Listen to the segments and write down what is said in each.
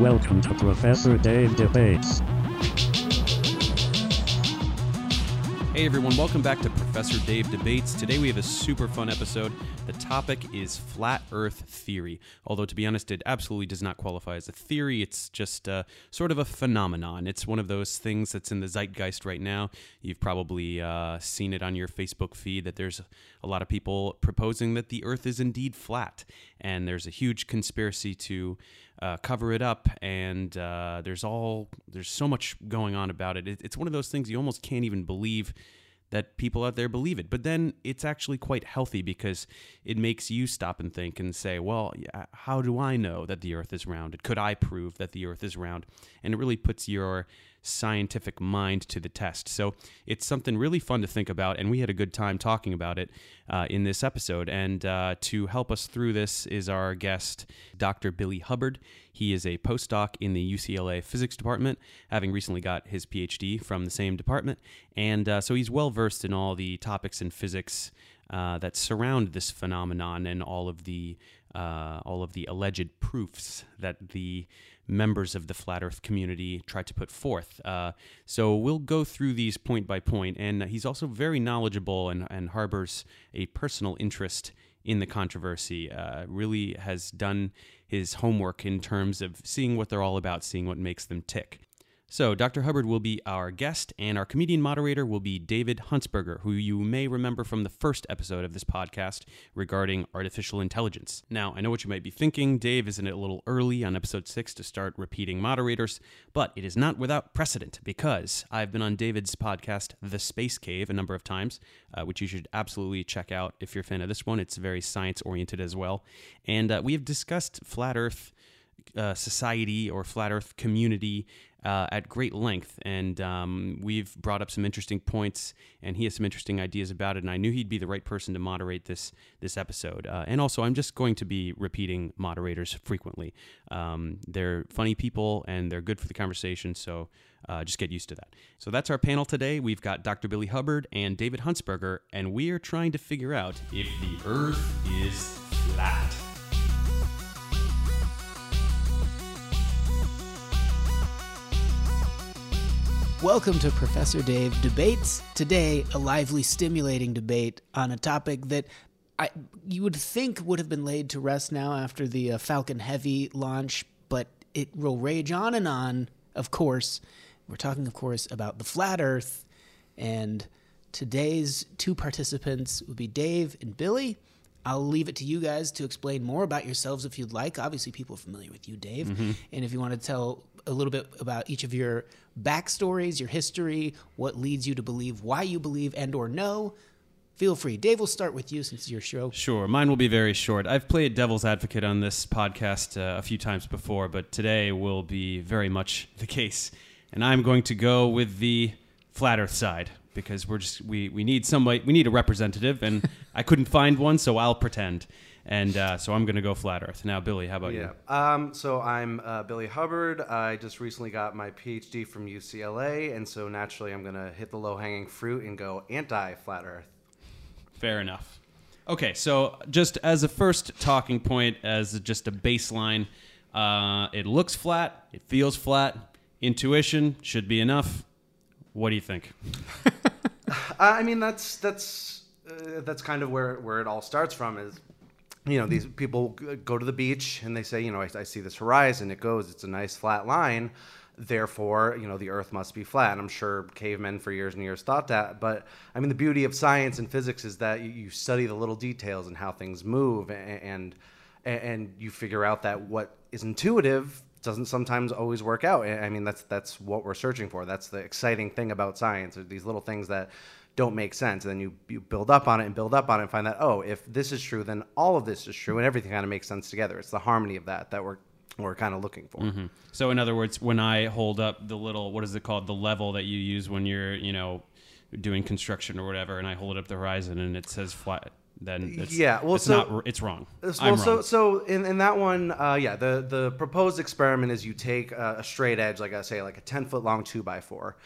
Welcome to Professor Dave Debates. Hey everyone, welcome back to Professor Dave Debates. Today we have a super fun episode. The topic is flat earth theory. Although, to be honest, it absolutely does not qualify as a theory. It's just uh, sort of a phenomenon. It's one of those things that's in the zeitgeist right now. You've probably uh, seen it on your Facebook feed that there's a lot of people proposing that the earth is indeed flat. And there's a huge conspiracy to uh, cover it up, and uh, there's all there's so much going on about it. it. It's one of those things you almost can't even believe that people out there believe it. But then it's actually quite healthy because it makes you stop and think and say, well, how do I know that the earth is round? Could I prove that the earth is round? And it really puts your scientific mind to the test. So it's something really fun to think about, and we had a good time talking about it uh, in this episode. And uh, to help us through this is our guest, Dr. Billy Hubbard. He is a postdoc in the UCLA physics department, having recently got his PhD from the same department. And uh, so he's well versed in all the topics in physics uh, that surround this phenomenon and all of the uh, all of the alleged proofs that the members of the flat Earth community try to put forth. Uh, so we'll go through these point by point, and he's also very knowledgeable and, and harbors a personal interest in the controversy. Uh, really has done his homework in terms of seeing what they're all about, seeing what makes them tick. So, Dr. Hubbard will be our guest, and our comedian moderator will be David Huntsberger, who you may remember from the first episode of this podcast regarding artificial intelligence. Now, I know what you might be thinking. Dave, isn't it a little early on episode six to start repeating moderators? But it is not without precedent because I've been on David's podcast, The Space Cave, a number of times, uh, which you should absolutely check out if you're a fan of this one. It's very science oriented as well. And uh, we have discussed flat Earth. Uh, society or flat earth community uh, at great length, and um, we've brought up some interesting points, and he has some interesting ideas about it. And I knew he'd be the right person to moderate this this episode. Uh, and also, I'm just going to be repeating moderators frequently. Um, they're funny people, and they're good for the conversation. So. Uh, just get used to that. So that's our panel today. We've got Dr. Billy Hubbard and David Huntsberger, and we are trying to figure out if the Earth is flat. Welcome to Professor Dave Debates. Today, a lively, stimulating debate on a topic that I, you would think would have been laid to rest now after the uh, Falcon Heavy launch, but it will rage on and on, of course. We're talking, of course, about the flat Earth. And today's two participants would be Dave and Billy. I'll leave it to you guys to explain more about yourselves if you'd like. Obviously, people are familiar with you, Dave. Mm-hmm. And if you want to tell a little bit about each of your backstories, your history, what leads you to believe, why you believe, and or no. Feel free. Dave, we'll start with you since it's your show. Sure. Mine will be very short. I've played devil's advocate on this podcast uh, a few times before, but today will be very much the case. And I'm going to go with the flat earth side because we're just we, we need somebody we need a representative and I couldn't find one, so I'll pretend and uh, so I'm going to go flat Earth. Now, Billy, how about yeah. you? Um, so I'm uh, Billy Hubbard. I just recently got my PhD from UCLA, and so naturally I'm going to hit the low hanging fruit and go anti flat Earth. Fair enough. Okay, so just as a first talking point, as just a baseline, uh, it looks flat, it feels flat. Intuition should be enough. What do you think? I mean, that's that's uh, that's kind of where where it all starts from. Is you know, these people go to the beach and they say, you know, I, I, see this horizon. It goes, it's a nice flat line. Therefore, you know, the Earth must be flat. And I'm sure cavemen for years and years thought that. But I mean, the beauty of science and physics is that you, study the little details and how things move, and, and and you figure out that what is intuitive doesn't sometimes always work out. I mean, that's that's what we're searching for. That's the exciting thing about science. These little things that don't make sense. And then you, you build up on it and build up on it and find that, oh, if this is true, then all of this is true and everything kind of makes sense together. It's the harmony of that that we're we're kind of looking for. Mm-hmm. So in other words, when I hold up the little what is it called, the level that you use when you're, you know, doing construction or whatever, and I hold it up the horizon and it says flat, then it's, yeah, well, it's so, not, it's wrong. Well, I'm so so in, in that one, uh, yeah, the the proposed experiment is you take a, a straight edge, like I say, like a ten foot long two by four,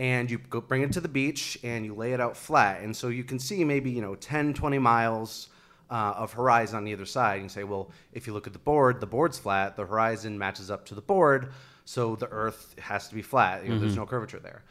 and you go bring it to the beach and you lay it out flat and so you can see maybe you know 10 20 miles uh, of horizon on either side. And you say, well, if you look at the board, the board's flat, the horizon matches up to the board, so the Earth has to be flat. You know, There's no curvature there.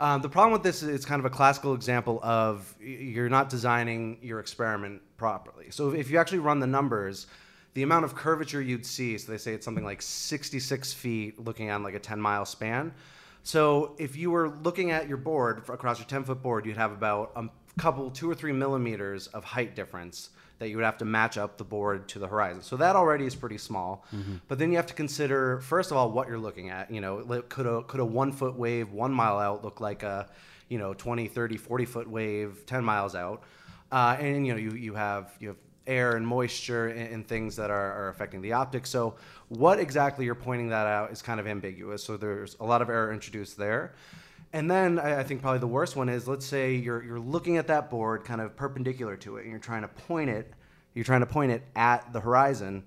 Um, the problem with this is it's kind of a classical example of you're not designing your experiment properly. So if you actually run the numbers, the amount of curvature you'd see, so they say it's something like 66 feet looking on like a 10 mile span. So if you were looking at your board across your 10 foot board, you'd have about a couple, two or three millimeters of height difference that you would have to match up the board to the horizon. So that already is pretty small. But then you have to consider, first of all, what you're looking at. You know, could a, could a one foot wave one mile out look like a, you know, 20, 30, 40 foot wave 10 miles out? Uh, and, you know, you, you have, you have air and moisture and, and things that are, are affecting the optics. So what exactly you're pointing that out is kind of ambiguous. So there's a lot of error introduced there. And then I, I think probably the worst one is let's say you're, you're looking at that board kind of perpendicular to it and you're trying to point it, you're trying to point it at the horizon.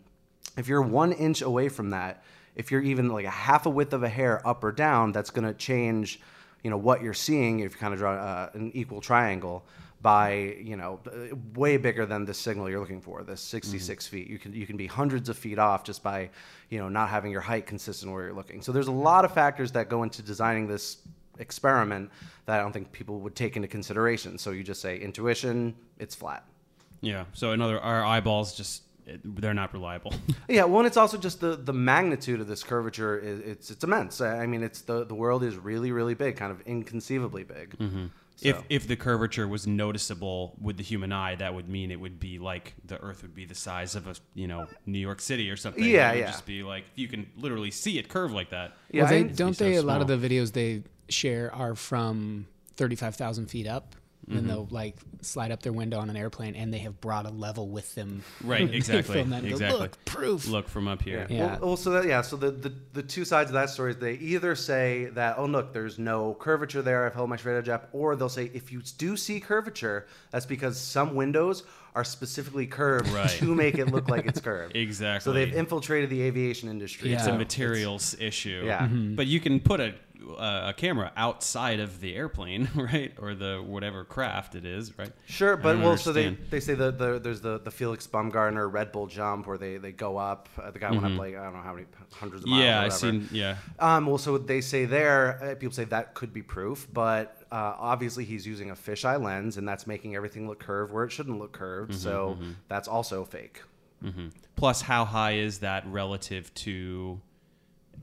If you're one inch away from that, if you're even like a half a width of a hair up or down, that's going to change, you know, what you're seeing if you kind of draw uh, an equal triangle by, you know, uh, way bigger than the signal you're looking for, the 66 feet. You can you can be hundreds of feet off just by, you know, not having your height consistent where you're looking. So there's a lot of factors that go into designing this experiment that I don't think people would take into consideration. So you just say intuition, it's flat. Yeah. So another our eyeballs just it, they're not reliable. Yeah, well, and it's also just the the magnitude of this curvature is it's it's immense. I mean, it's the the world is really really big, kind of inconceivably big. If So- if the curvature was noticeable with the human eye, that would mean it would be like the Earth would be the size of a you know New York City or something. Yeah, it would yeah. Just be like you can literally see it curve like that. Yeah, well, they, don't so they? A lot of the videos they share are from thirty-five thousand feet up, Mm-hmm. and they'll like slide up their window on an airplane, and they have brought a level with them. Right, when exactly, film that and go, exactly. Look, proof. Look from up here. Yeah. Yeah. Well, well, so that, yeah. So the, the the two sides of that story is they either say that oh look, there's no curvature there. I've held my straight edge up, or they'll say if you do see curvature, that's because some windows are specifically curved Right. to make it look like it's curved. Exactly. So they've infiltrated the aviation industry. Yeah. it's a materials issue. Yeah. But you can put a a camera outside of the airplane, right, or the whatever craft it is, right? Sure, but well, so they, they say the, the there's the, the Felix Baumgartner Red Bull jump where they, they go up. Uh, the guy went up like I don't know how many hundreds of miles. Mm-hmm. Yeah, I've seen. Yeah, Um, well, so they say there, uh, people say that could be proof, but uh, obviously he's using a fisheye lens, and that's making everything look curved where it shouldn't look curved. Mm-hmm, so that's also fake. Plus, how high is that relative to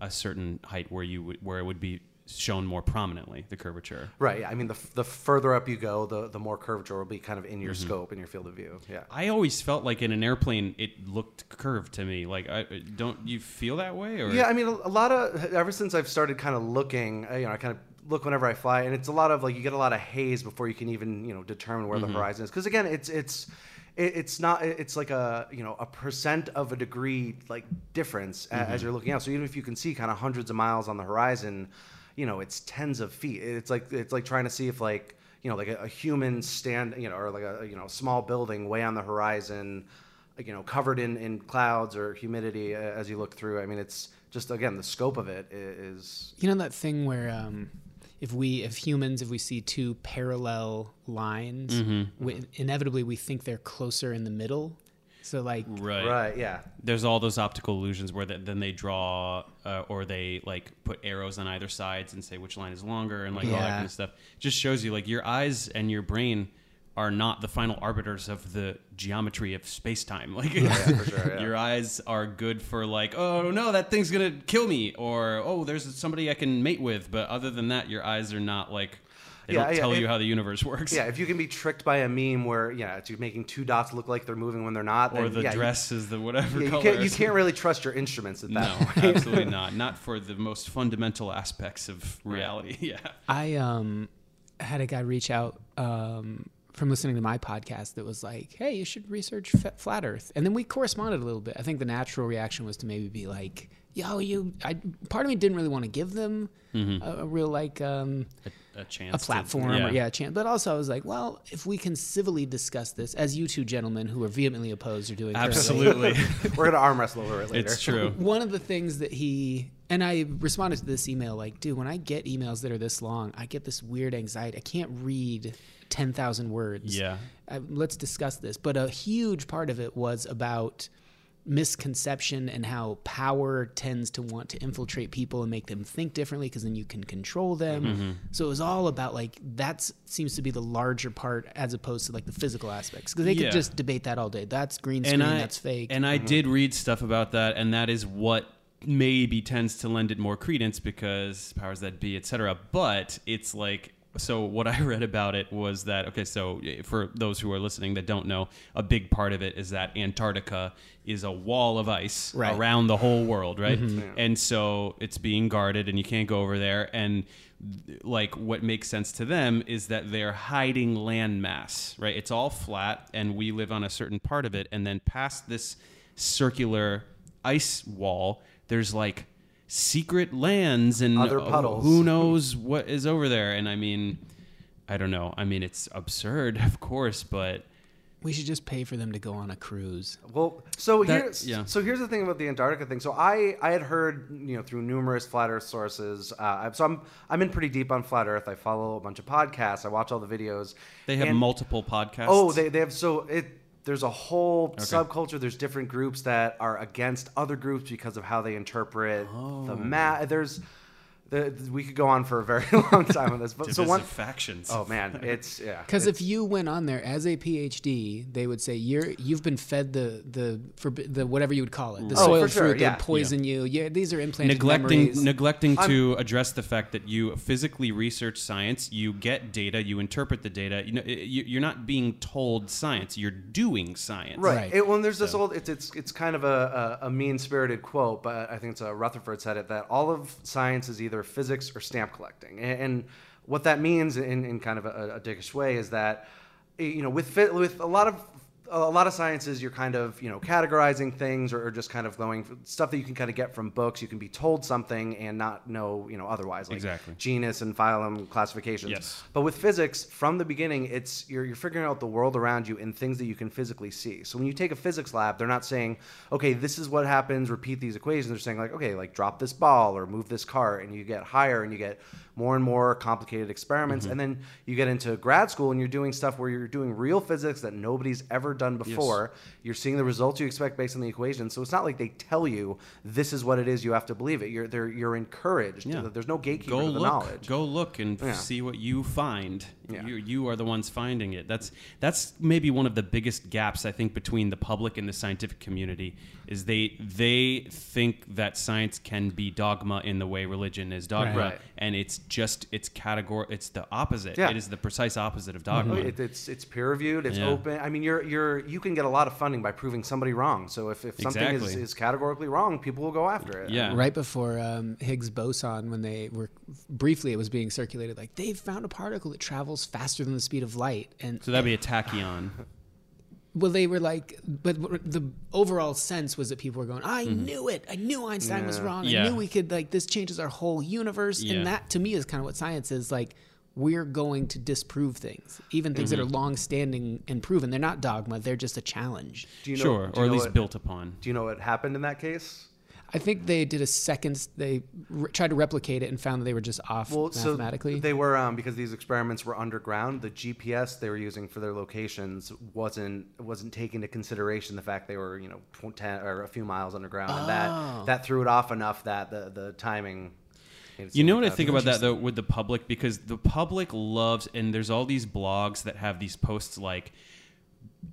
a certain height where you would, where it would be shown more prominently the curvature? Right. I mean, the, the further up you go, the, the more curvature will be kind of in your Mm-hmm. scope, in your field of view. Yeah. I always felt like in an airplane it looked curved to me. Like, I, don't you feel that way? Or Yeah, I mean, a, lot of ever since I've started kind of looking, you know, I kind of look whenever I fly, and it's a lot of like you get a lot of haze before you can even you know determine where the horizon is. Because again, it's it's it's not it's like a you know a percent of a degree like difference a- as you're looking out. So even if you can see kind of hundreds of miles on the horizon, you know, it's tens of feet. It's like it's like trying to see if like you know like a, a human stand you know or like a you know small building way on the horizon you know, covered in, in clouds or humidity uh, as you look through. I mean, it's just again the scope of it is. You know that thing where um, if we, if humans, if we see two parallel lines, Mm-hmm. we, inevitably we think they're closer in the middle. So like, right. Right. Yeah. There's all those optical illusions where the, then they draw uh, or they like put arrows on either sides and say which line is longer and like all that kind of stuff. Just shows you like your eyes and your brain are not the final arbiters of the geometry of space time. Like for sure, yeah. your eyes are good for like, oh no, that thing's gonna kill me, or oh, there's somebody I can mate with. But other than that, your eyes are not like they Yeah, don't yeah, tell it- you how the universe works. Yeah. If you can be tricked by a meme where yeah, it's making two dots look like they're moving when they're not, Or then, the yeah, you- dress is the whatever yeah, you, color. can't you can't really trust your instruments at that No, point. absolutely not. Not for the most fundamental aspects of reality. Yeah. I um had a guy reach out um from listening to my podcast that was like, "Hey, you should research f- flat Earth," and then we corresponded a little bit. I think the natural reaction was to maybe be like, "Yo, you." I part of me didn't really want to give them a, a real like um, A, a chance. a to- platform or yeah, a chance. But also, I was like, well, if we can civilly discuss this, as you two gentlemen who are vehemently opposed are doing, Absolutely. We're gonna arm wrestle over it later. it's true. one of the things that he And I responded to this email like, dude, when I get emails that are this long, I get this weird anxiety. I can't read 10,000 words. Yeah. Uh, let's discuss this. But a huge part of it was about misconception and how power tends to want to infiltrate people and make them think differently because then you can control them. Mm-hmm. So it was all about like that seems to be the larger part as opposed to like the physical aspects because they Yeah. could just debate that all day. That's green screen. and I, that's fake. And I did read stuff about that, and that is what maybe tends to lend it more credence because powers that be, etc. But it's like. So what I read about it was that okay. So for those who are listening that don't know, a big part of it is that Antarctica is a wall of ice Right. around the whole world, right? Mm-hmm. And so it's being guarded, and you can't go over there. And like what makes sense to them is that they're hiding landmass, right? It's all flat, and we live on a certain part of it, and then past this circular ice wall, there's like secret lands and Other uh, puddles. who knows what is over there. And I mean, I don't know. I mean, it's absurd, of course, but we should just pay for them to go on a cruise. Well, so That- here's yeah. so here's the thing about the Antarctica thing. So I I had heard you know through numerous flat Earth sources. Uh, so I'm I'm in pretty deep on flat Earth. I follow a bunch of podcasts. I watch all the videos. they have And- multiple podcasts. Oh, they, they have so it. There's a whole subculture. There's different groups that are against other groups because of how they interpret the oh. map. There's, the, we could go on for a very long time on this. But so divisive one, factions. oh man, it's yeah. Because if you went on there as a PhD, they would say you're you've been fed the the forbi- the whatever you would call it, the Oh, soiled for sure, fruit yeah. that would poison you. Yeah, these are implanted neglecting memories. neglecting to address the fact that you physically research science you get data you interpret the data You know, you, you're not being told science you're doing science Right. Right. It, well, there's this old. It's it's it's kind of a, a, a mean spirited quote, but I think it's uh, Rutherford said it that all of science is either physics or stamp collecting, and, and what that means in, in kind of a, a dickish way is that you know with with a lot of a lot of sciences you're kind of you know categorizing things or, or just kind of going stuff that you can kind of get from books you can be told something and not know you know otherwise like Exactly. genus and phylum classifications Yes. but with physics, from the beginning, it's you're, you're figuring out the world around you in things that you can physically see. So when you take a physics lab, they're not saying, okay, this is what happens, repeat these equations. They're saying like, okay, like drop this ball or move this car and you get higher and you get more and more complicated experiments. Mm-hmm. And then you get into grad school and you're doing stuff where you're doing real physics that nobody's ever done before. You're seeing the results you expect based on the equations. So it's not like they tell you this is what it is. You have to believe it. You're they're, you're encouraged. Yeah. There's no gatekeeper go to the look knowledge. go look and Yeah. see what you find Yeah. you, you are the ones finding it that's that's maybe one of the biggest gaps i think between the public and the scientific community is they they think that science can be dogma in the way religion is dogma Right. and it's just it's categor it's the opposite Yeah. it is the precise opposite of dogma It, it's it's peer reviewed. It's Yeah. open. I mean, you're you're you can get a lot of funding by proving somebody wrong. So if, if something is, is categorically wrong, people will go after it. Yeah. Right before um, Higgs boson, when they were briefly, it was being circulated like they've found a particle that travels faster than the speed of light, and so that'd be a tachyon well, they were like, but the overall sense was that people were going, "I knew it! I knew Einstein was wrong! Mm-hmm. Yeah. I knew we could like this changes our whole universe." Yeah. And that to me is kind of what science is like. We're going to disprove things, even things that Mm-hmm. are long-standing and proven. They're not dogma; they're just a challenge. Do you know, sure do or you at know least what, built upon Do you know what happened in that case? I think they did a second. They re- tried to replicate it and found that they were just off Well, so mathematically. they were um, because these experiments were underground. The GPS they were using for their locations wasn't wasn't taking into consideration the fact they were you know tw- ten or a few miles underground, and Oh. that that threw it off enough that the the timing. You know what I think about that though with the public because the public loves and there's all these blogs that have these posts like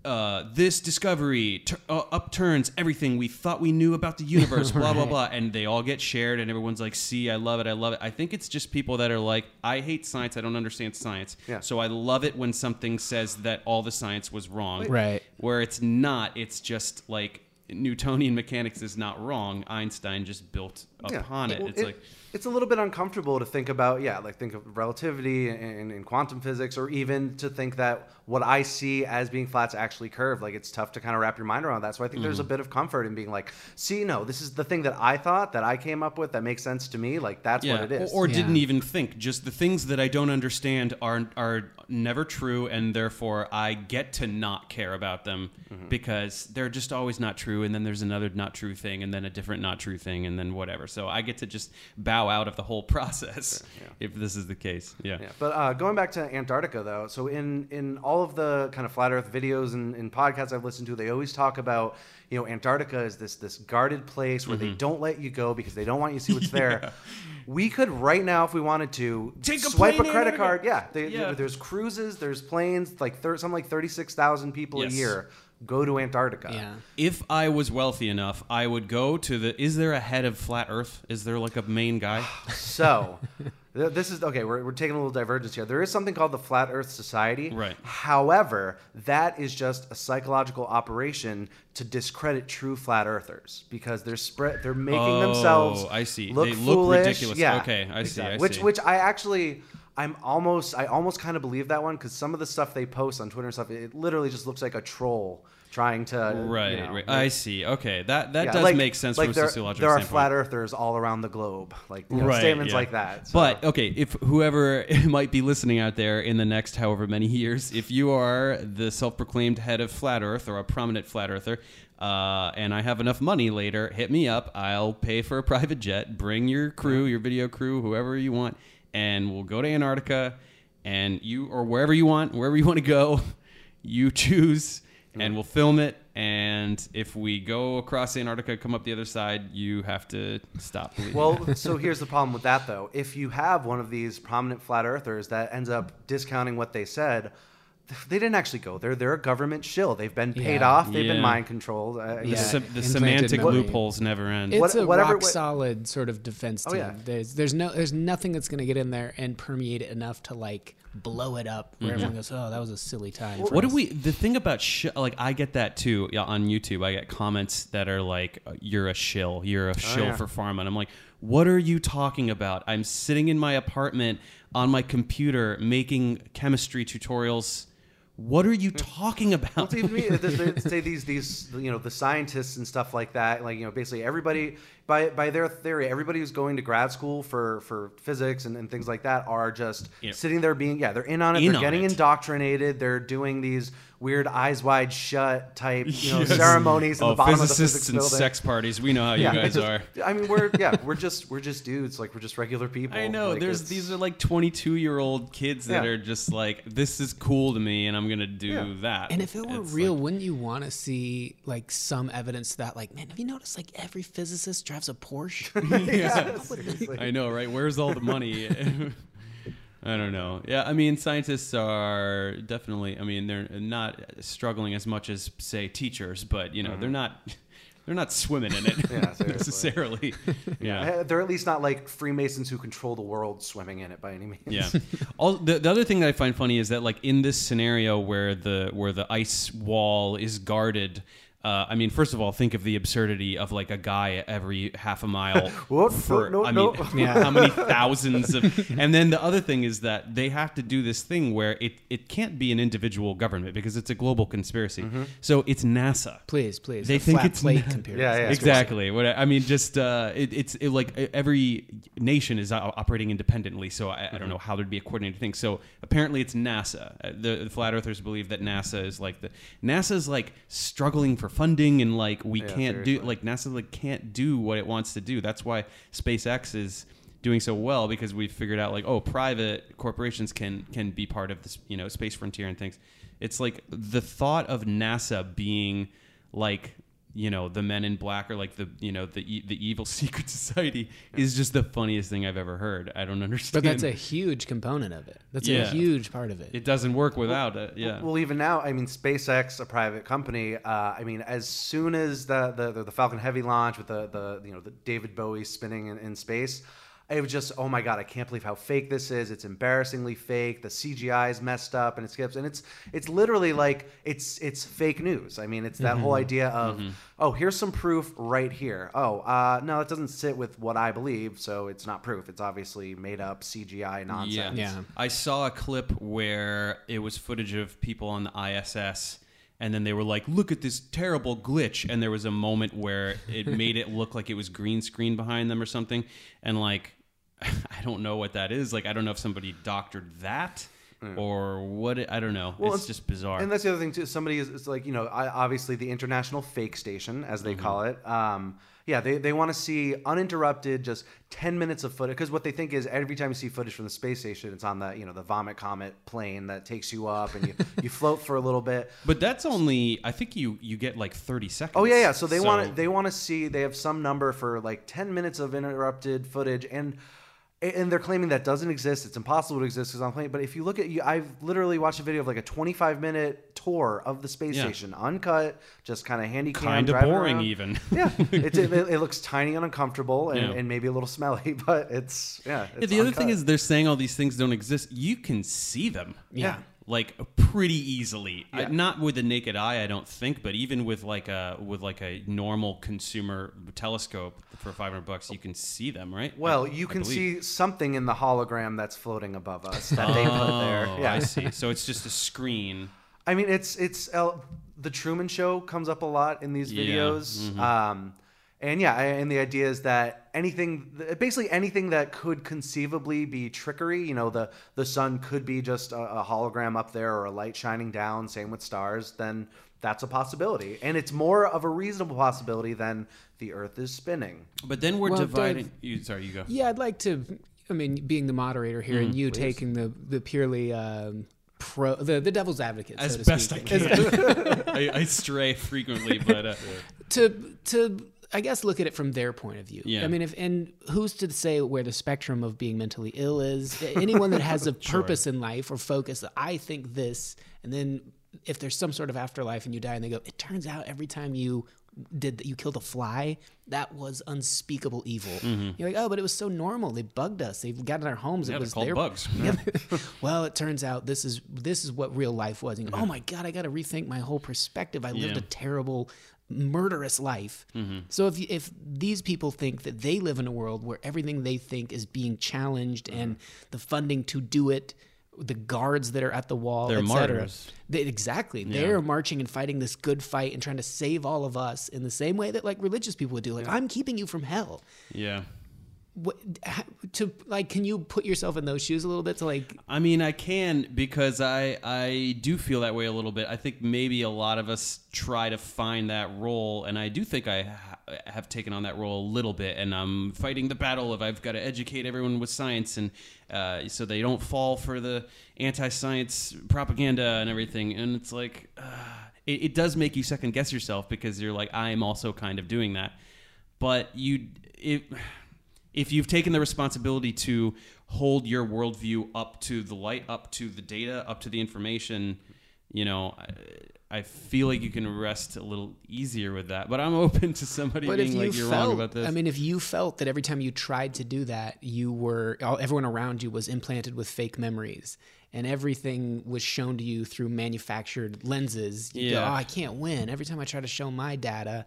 uh, this discovery tur uh, upturns everything we thought we knew about the universe, blah blah Right. blah, and they all get shared, and everyone's like, "See, I love it, I love it." I think it's just people that are like, "I hate science, I don't understand science," Yeah. so I love it when something says that all the science was wrong, Right. Where it's not, it's just like Newtonian mechanics is not wrong. Einstein just built Yeah. upon it. Well, It's like it's a little bit uncomfortable to think about yeah like think of relativity and, and quantum physics or even to think that what i see as being flat's actually curved like it's tough to kind of wrap your mind around that so i think there's a Mm-hmm. bit of comfort in being like see no this is the thing that i thought that i came up with that makes sense to me like that's what it is Or, or Yeah. didn't even think. Just the things that I don't understand are are never true, and therefore I get to not care about them Mm-hmm. because they're just always not true. And then there's another not true thing, and then a different not true thing, and then whatever. So I get to just bow out of the whole process if this is the case. Yeah. Yeah, but uh, going back to Antarctica though, so in in all of the kind of flat Earth videos and, and podcasts I've listened to, they always talk about you know Antarctica is this this guarded place where Mm-hmm. they don't let you go because they don't want you to see what's there. We could right now, if we wanted to, Take a swipe a credit card. Yeah, they, Yeah. there's cruises, there's planes, like thir- something like thirty six thousand people Yes. a year go to Antarctica. Yeah. If I was wealthy enough, I would go to the. Is there a head of flat Earth? Is there like a main guy? So, th- this is okay. We're, we're taking a little divergence here. There is something called the Flat Earth Society. Right. However, that is just a psychological operation to discredit true flat earthers because they're spread. They're making themselves. Oh, themselves. I see. Look They look ridiculous. Yeah. Okay, I see, I which see. which I actually. I'm almost, I almost kind of believe that one because some of the stuff they post on Twitter and stuff, it literally just looks like a troll trying to, Right, you know, right. I see. Okay, that that yeah, does like- make sense like from a there, sociological There are flat earthers all around the globe, like you know, Right, statements yeah. like that. So- But okay, if whoever might be listening out there in the next however many years, if you are the self-proclaimed head of flat Earth or a prominent flat earther, uh, and I have enough money later, hit me up. I'll pay for a private jet. Bring your crew, your video crew, whoever you want, and we'll go to Antarctica, and you or wherever you want, wherever you want to go, you choose, and we'll film it. And if we go across Antarctica, come up the other side, you have to stop. Well, so here's the problem with that, though. If you have one of these prominent flat earthers that ends up discounting what they said, they didn't actually go there. They're a government shill. They've been paid Yeah. off. They've Yeah. been mind controlled. Uh, the, Yeah. se- the implanted semantic memory. loopholes never end. It's What- a whatever- rock what- solid sort of defense Oh, team. yeah. There's there's no there's nothing that's going to get in there and permeate it enough to like blow it up where everyone goes, oh, that was a silly time. for Mm-hmm. what do us." we? The thing about sh- like I get that too yeah, on YouTube. I get comments that are like, "You're a shill. You're a shill yeah. for pharma." And I'm like, "What are you talking about? I'm sitting in my apartment on my computer making chemistry tutorials. What are you hmm. talking about?" it's even me. They, they say these these you know the scientists and stuff like that. Like you know basically everybody by by their theory, everybody who's going to grad school for for physics and, and things like that are just sitting there being yeah they're in on it. In they're on getting it. indoctrinated. They're doing these weird eyes wide shut type you know Yes. ceremonies in oh, the bottom of the physicists physics and building. sex parties. We know how you yeah, guys it's are. I mean, we're yeah, we're just we're just dudes. Like we're just regular people. I know. Like, there's these are like 22 year old kids that Yeah. are just like, "This is cool to me, and I'm gonna do Yeah. that." And if it were It's real, like- wouldn't you want to see like some evidence that like, man, have you noticed like every physicist drives a Porsche? yeah, seriously. I know, right? Where's all the money? I don't know. Yeah, I mean, scientists are definitely. I mean, they're not struggling as much as say teachers, but you know, they're not. They're not swimming in it Mm-hmm. Yeah, necessarily. Yeah. They're at least not like Freemasons who control the world swimming in it by any means. Yeah. All the, the other thing that I find funny is that like in this scenario where the where the ice wall is guarded. Uh, I mean, first of all, think of the absurdity of like a guy every half a mile Whoop, for no, I mean, no. how many thousands of. And then the other thing is that they have to do this thing where it it can't be an individual government because it's a global conspiracy. Mm-hmm. So it's NASA. please, please. They a think flat it's plate not- computer. Yeah, yeah. exactly. What I I mean, just uh, it, it's it, like every nation is operating independently, so I, I don't know how there'd be a coordinated thing. So apparently, it's NASA. Uh, The, the flat earthers believe that NASA is like the NASA's like struggling for funding and like we Yeah, can't do like NASA like can't do what it wants to do. That's why SpaceX is doing so well because we've figured out like oh private corporations can can be part of this you know space frontier and things it's like the thought of nasa being like you know the men in black or like the you know the e- the evil secret society is just the funniest thing i've ever heard i don't understand But that's a huge component of it. That's Yeah. a huge part of it. it doesn't work without it yeah Well, even now, I mean, SpaceX, a private company. Uh, I mean, as soon as the, the the Falcon Heavy launch with the the you know the David Bowie spinning in, in space, it was just oh my god, I can't believe how fake this is. It's embarrassingly fake. The CGI is messed up and it skips, and it's it's literally like it's it's fake news. I mean, it's that whole idea of oh, here's some proof right here. Oh, uh, no, it doesn't sit with what I believe, so it's not proof. It's obviously made up CGI nonsense. Yeah, Yeah. I saw a clip where it was footage of people on the ISS and then they were like, "Look at this terrible glitch." And there was a moment where it made it look like it was green screen behind them or something. And like I don't know what that is. Like I don't know if somebody doctored that or what? I don't know. Well, it's and- just bizarre. And that's the other thing too. Somebody is it's like you know, I, obviously the international fake station, as Mm-hmm. they call it. Um, yeah, they, they want to see uninterrupted, just ten minutes of footage. Because what they think is every time you see footage from the space station, it's on the you know the Vomit Comet plane that takes you up, and you, you float for a little bit. but that's only. I think you you get like thirty seconds. Oh yeah, yeah. So they want to they want to see they have some number for like ten minutes of interrupted footage, and and they're claiming that doesn't exist. It's impossible to exist because I'm playing. But if you look at you, I've literally watched a video of like a 25 minute tour of the space Yeah. station, uncut, just kind of handy cam, kind of boring around. even. Yeah, it's, it, it looks tiny and uncomfortable, and, Yeah. and maybe a little smelly, but it's yeah. Yeah, It's the other thing is they're saying all these things don't exist. You can see them. Yeah. Like pretty easily. I- not with the naked eye, I don't think, but even with like a with like a normal consumer telescope for 500 bucks, you can see them, right? Well, I- you I can believe. see something in the hologram that's floating above us that they put there. Oh, Yeah, I see. So it's just a screen. I mean, it's it's the Truman Show comes up a lot in these Yeah, videos, mhm. um, and yeah, and the idea is that anything, basically anything that could conceivably be trickery. You know, the the sun could be just a, a hologram up there or a light shining down. Same with stars. Then that's a possibility, and it's more of a reasonable possibility than the Earth is spinning. But then we're Well, dividing. Dave- you, sorry, you go. Yeah, I'd like to. I mean, being the moderator here Mm, and you taking the the purely um, pro the the devil's advocate As so to best I can. I, I stray frequently, but uh, to to I guess look at it from their point of view. Yeah. I mean, if and who's to say where the spectrum of being mentally ill is? Anyone that has a purpose in life or focus, I think this, and then if there's some sort of afterlife and you die and they go, it turns out every time you did that you killed a fly that was unspeakable evil you're like oh but it was so normal they bugged us they got in our homes Mm-hmm. Yeah, it was called their bugs. Yeah. well, it turns out this is this is what real life was. And, oh my god, I got to rethink my whole perspective. I lived. Mm-hmm. a terrible, murderous life. So if if these people think that they live in a world where everything they think is being challenged and Mm-hmm. the funding to do it. The guards that are at the wall, They're et cetera, martyrs. They, exactly. They're marching and fighting this good fight and trying to save all of us in the same way that like religious people would do. Like, I'm keeping you from hell yeah. What to like can you put yourself in those shoes a little bit to like I mean, I can because I I do feel that way a little bit. I think maybe a lot of us try to find that role, and I do think I ha- have taken on that role a little bit. And I'm fighting the battle of I've got to educate everyone with science, and uh, so they don't fall for the anti-science propaganda and everything. And it's like. Uh, it, it does make you second guess yourself because you're like, I'm also kind of doing that. But you, it, if you've taken the responsibility to hold your worldview up to the light, up to the data, up to the information, you know, I, I feel like you can rest a little easier with that. But I'm open to somebody but being you like, you're felt wrong about this. i mean if you felt that every time you tried to do that you were all, everyone around you was implanted with fake memories and everything was shown to you through manufactured lenses you go Yeah. oh i can't win every time i try to show my data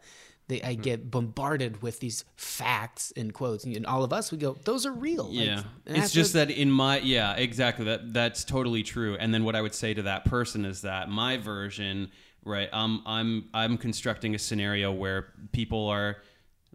they, I get bombarded with these facts in quotes, and all of us we go, "Those are real." Yeah, and it's just what- that in my yeah, exactly. That that's totally true. And then what I would say to that person is that my version, right? Um, I'm I'm constructing a scenario where people are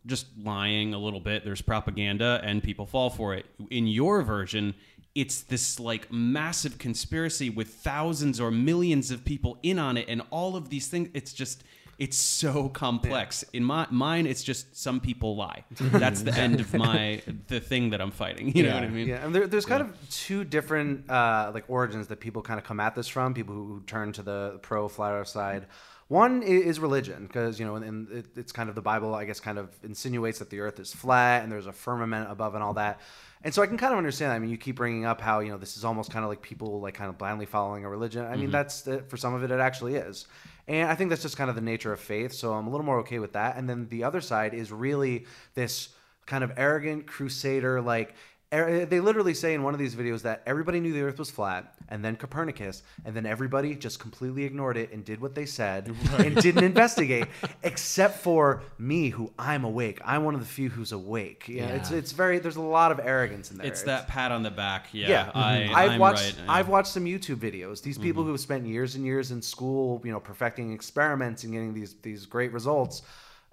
just lying a little bit. There's propaganda, and people fall for it. In your version. It's this like massive conspiracy with thousands or millions of people in on it, and all of these things. It's just it's so complex. In my mine, it's just some people lie. That's the end of my the thing that I'm fighting. You know what I mean? Yeah, and there, there's kind of two different uh, like origins that people kind of come at this from. People who turn to the pro flat Earth side. One is religion, because you know, and, and it, it's kind of the Bible. I guess kind of insinuates that the Earth is flat and there's a firmament above and all that. And so I can kind of understand. That. I mean, you keep bringing up how you know this is almost kind of like people like kind of blindly following a religion. I mean, that's the, for some of it, it actually is. And I think that's just kind of the nature of faith. So I'm a little more okay with that. And then the other side is really this kind of arrogant crusader like they literally say in one of these videos that everybody knew the earth was flat and then copernicus and then everybody just completely ignored it and did what they said and didn't investigate except for me who i'm awake i'm one of the few who's awake yeah, it's Yeah. it's very there's a lot of arrogance in there It's that pat on the back. Yeah, yeah, I, I've I'm watched right. Mm-hmm. I've watched some YouTube videos. These people who have spent years and years in school, you know, perfecting experiments and getting these these great results,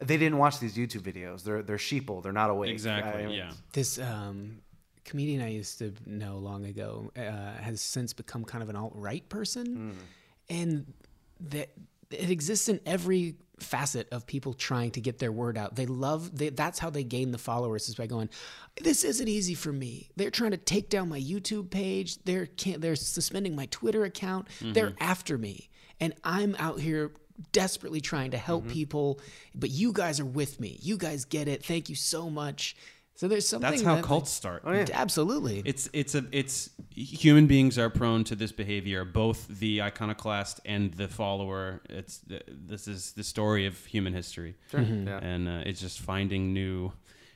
they didn't watch these YouTube videos. They're they're sheeple. They're not awake. exactly. I mean, yeah. this um, comedian I used to know long ago uh, has since become kind of an alt right person, hmm. and that it exists in every facet of people trying to get their word out. They love they, that's how they gain the followers is by going, "This isn't easy for me." They're trying to take down my YouTube page. They're can't, they're suspending my Twitter account. They're mm-hmm. after me, and I'm out here desperately trying to help mm-hmm. people. But you guys are with me. You guys get it. Thank you so much. So there's something That's how that, cults start. Absolutely. It's it's a it's human beings are prone to this behavior. Both the iconoclast and the follower. It's this is the story of human history, Yeah. and uh, it's just finding new.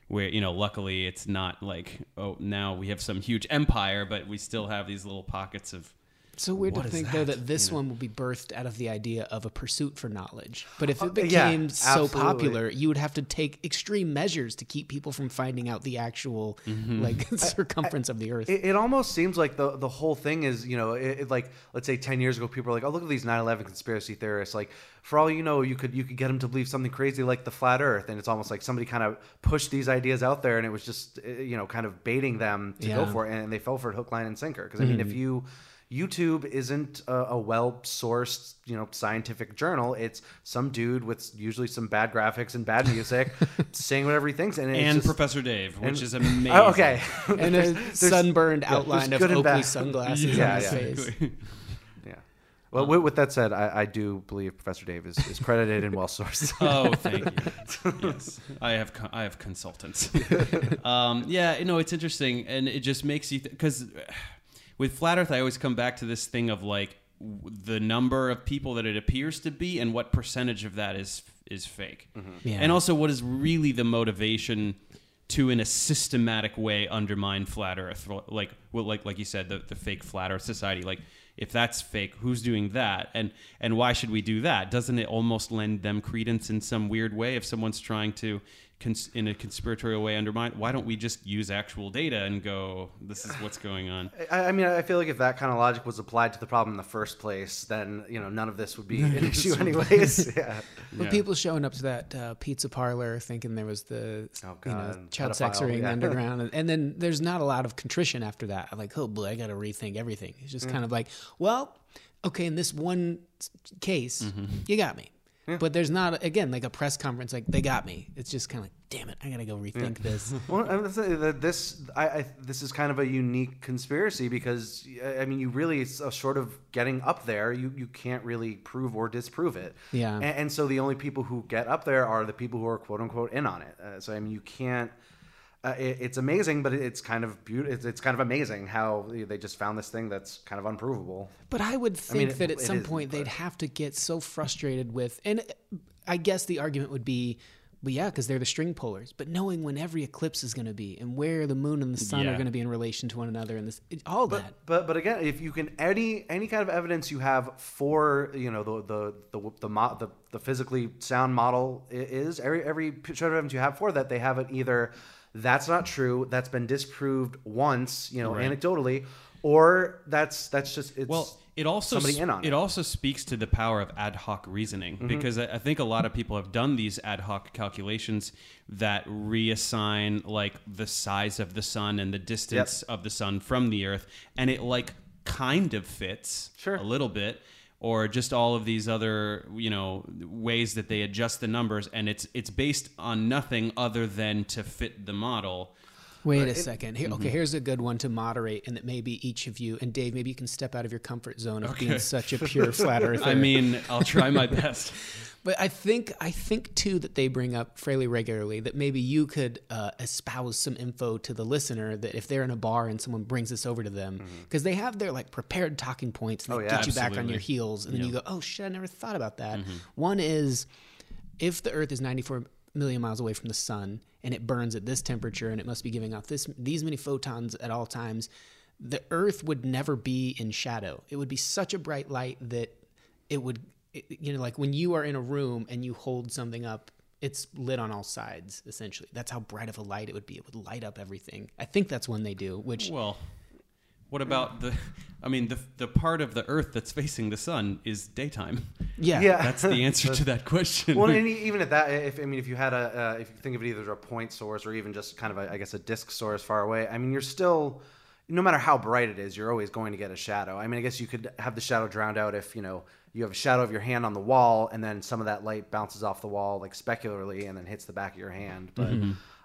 Where you know, luckily, it's not like oh now we have some huge empire, but we still have these little pockets of. So weird What to think though that? that this one will be birthed out of the idea of a pursuit for knowledge. But if it Uh, yeah, became so popular, you would have to take extreme measures to keep people from finding out the actual Mm-hmm. like circumference of the earth. It, it almost seems like the the whole thing is, you know, it, it like let's say ten years ago, people were like, "Oh, look at these 9/11 conspiracy theorists." Like, for all you know, you could you could get them to believe something crazy like the flat Earth, and it's almost like somebody kind of pushed these ideas out there, and it was just uh, you know kind of baiting them to go for it, and they fell for it hook, line, and sinker. Because I mean, if you YouTube isn't a, a well sourced, you know, scientific journal. It's some dude with usually some bad graphics and bad music saying whatever he thinks, and, it's and just, Professor Dave, which is amazing. Oh, okay, and a sunburned yeah, outline of Oakley sunglasses Yeah, on his yeah. face. Yeah. Well, with, with that said, I, I do believe Professor Dave is, is credited and well sourced. Oh, thank you. yes, I have co- I have consultants. um, yeah, you know it's interesting, and it just makes you because with flat Earth, I always come back to this thing of like w- the number of people that it appears to be, and what percentage of that is is fake, mm-hmm. Yeah. and also what is really the motivation to in a systematic way undermine flat earth? Like well like like you said the, the fake flat earth society. Like if that's fake who's doing that? And and why should we do that? Doesn't it almost lend them credence in some weird way if someone's trying to cons- in a conspiratorial way undermine why don't we just use actual data and go this is what's going on I, I mean, I feel like if that kind of logic was applied to the problem in the first place, then you know none of this would be an issue, anyways. yeah. But Yeah. people showing up to that uh, pizza parlor thinking there was the Oh, you know child pedophile, sex ring yeah. underground, and, and then there's not a lot of contrition after that. Like, oh boy, I got to rethink everything. It's just kind of like, well, okay, in this one case, Mm-hmm. you got me. But there's not again like a press conference like they got me. It's just kind of like, damn it, I gotta go rethink this. Well, I would say that this I, I this is kind of a unique conspiracy because I mean, you really sort of getting up there. You you can't really prove or disprove it. Yeah. And, and so the only people who get up there are the people who are quote unquote in on it. Uh, so I mean, you can't. Uh, it, it's amazing, but it's kind of beautiful. It's, it's kind of amazing how they just found this thing that's kind of unprovable. But I would think it- that at some point they'd have to get so frustrated with, and I guess the argument would be, but yeah, because they're the string pullers. But knowing when every eclipse is going to be and where the moon and the sun are going to be in relation to one another, and this, it- all that. But but again, if you can any any kind of evidence you have for you know the the the the mo- the, the physically sound model is every every shred of evidence you have for that they have it either that's not true that's been disproved once you know Right. anecdotally or that's that's just it's Well, it also somebody sp- in on it it. also speaks to the power of ad hoc reasoning Mm-hmm. because I, I think a lot of people have done these ad hoc calculations that reassign like the size of the sun and the distance of the sun from the earth, and it like kind of fits Sure. a little bit. Or just all of these other, you know, ways that they adjust the numbers, and it's it's based on nothing other than to fit the model. Wait a second. Here, Mm-hmm. Okay, here's a good one to moderate, and that maybe each of you and Dave, maybe you can step out of your comfort zone of being such a pure flat earther. I mean, I'll try my best. But I think I think too that they bring up fairly regularly that maybe you could uh, espouse some info to the listener that if they're in a bar and someone brings this over to them because they have their like prepared talking points and they Oh, yeah. get you back on your heels and then you go oh shit I never thought about that. One is if the Earth is 94 million miles away from the sun and it burns at this temperature and it must be giving off this these many photons at all times, the Earth would never be in shadow. It would be such a bright light that it would it, you know like when you are in a room and you hold something up it's lit on all sides essentially. That's how bright of a light it would be. It would light up everything. I think that's when they do which Well, What about the? I mean, the the part of the Earth that's facing the sun is daytime. Yeah. Yeah. That's the answer to that question. Well, and e- even at that, if I mean, if you had a, uh, if you think of it either as a point source or even just kind of, a, I guess, a disk source far away, I mean, you're still, no matter how bright it is, you're always going to get a shadow. I mean, I guess you could have the shadow drowned out if you know you have a shadow of your hand on the wall, and then some of that light bounces off the wall like specularly, and then hits the back of your hand. But,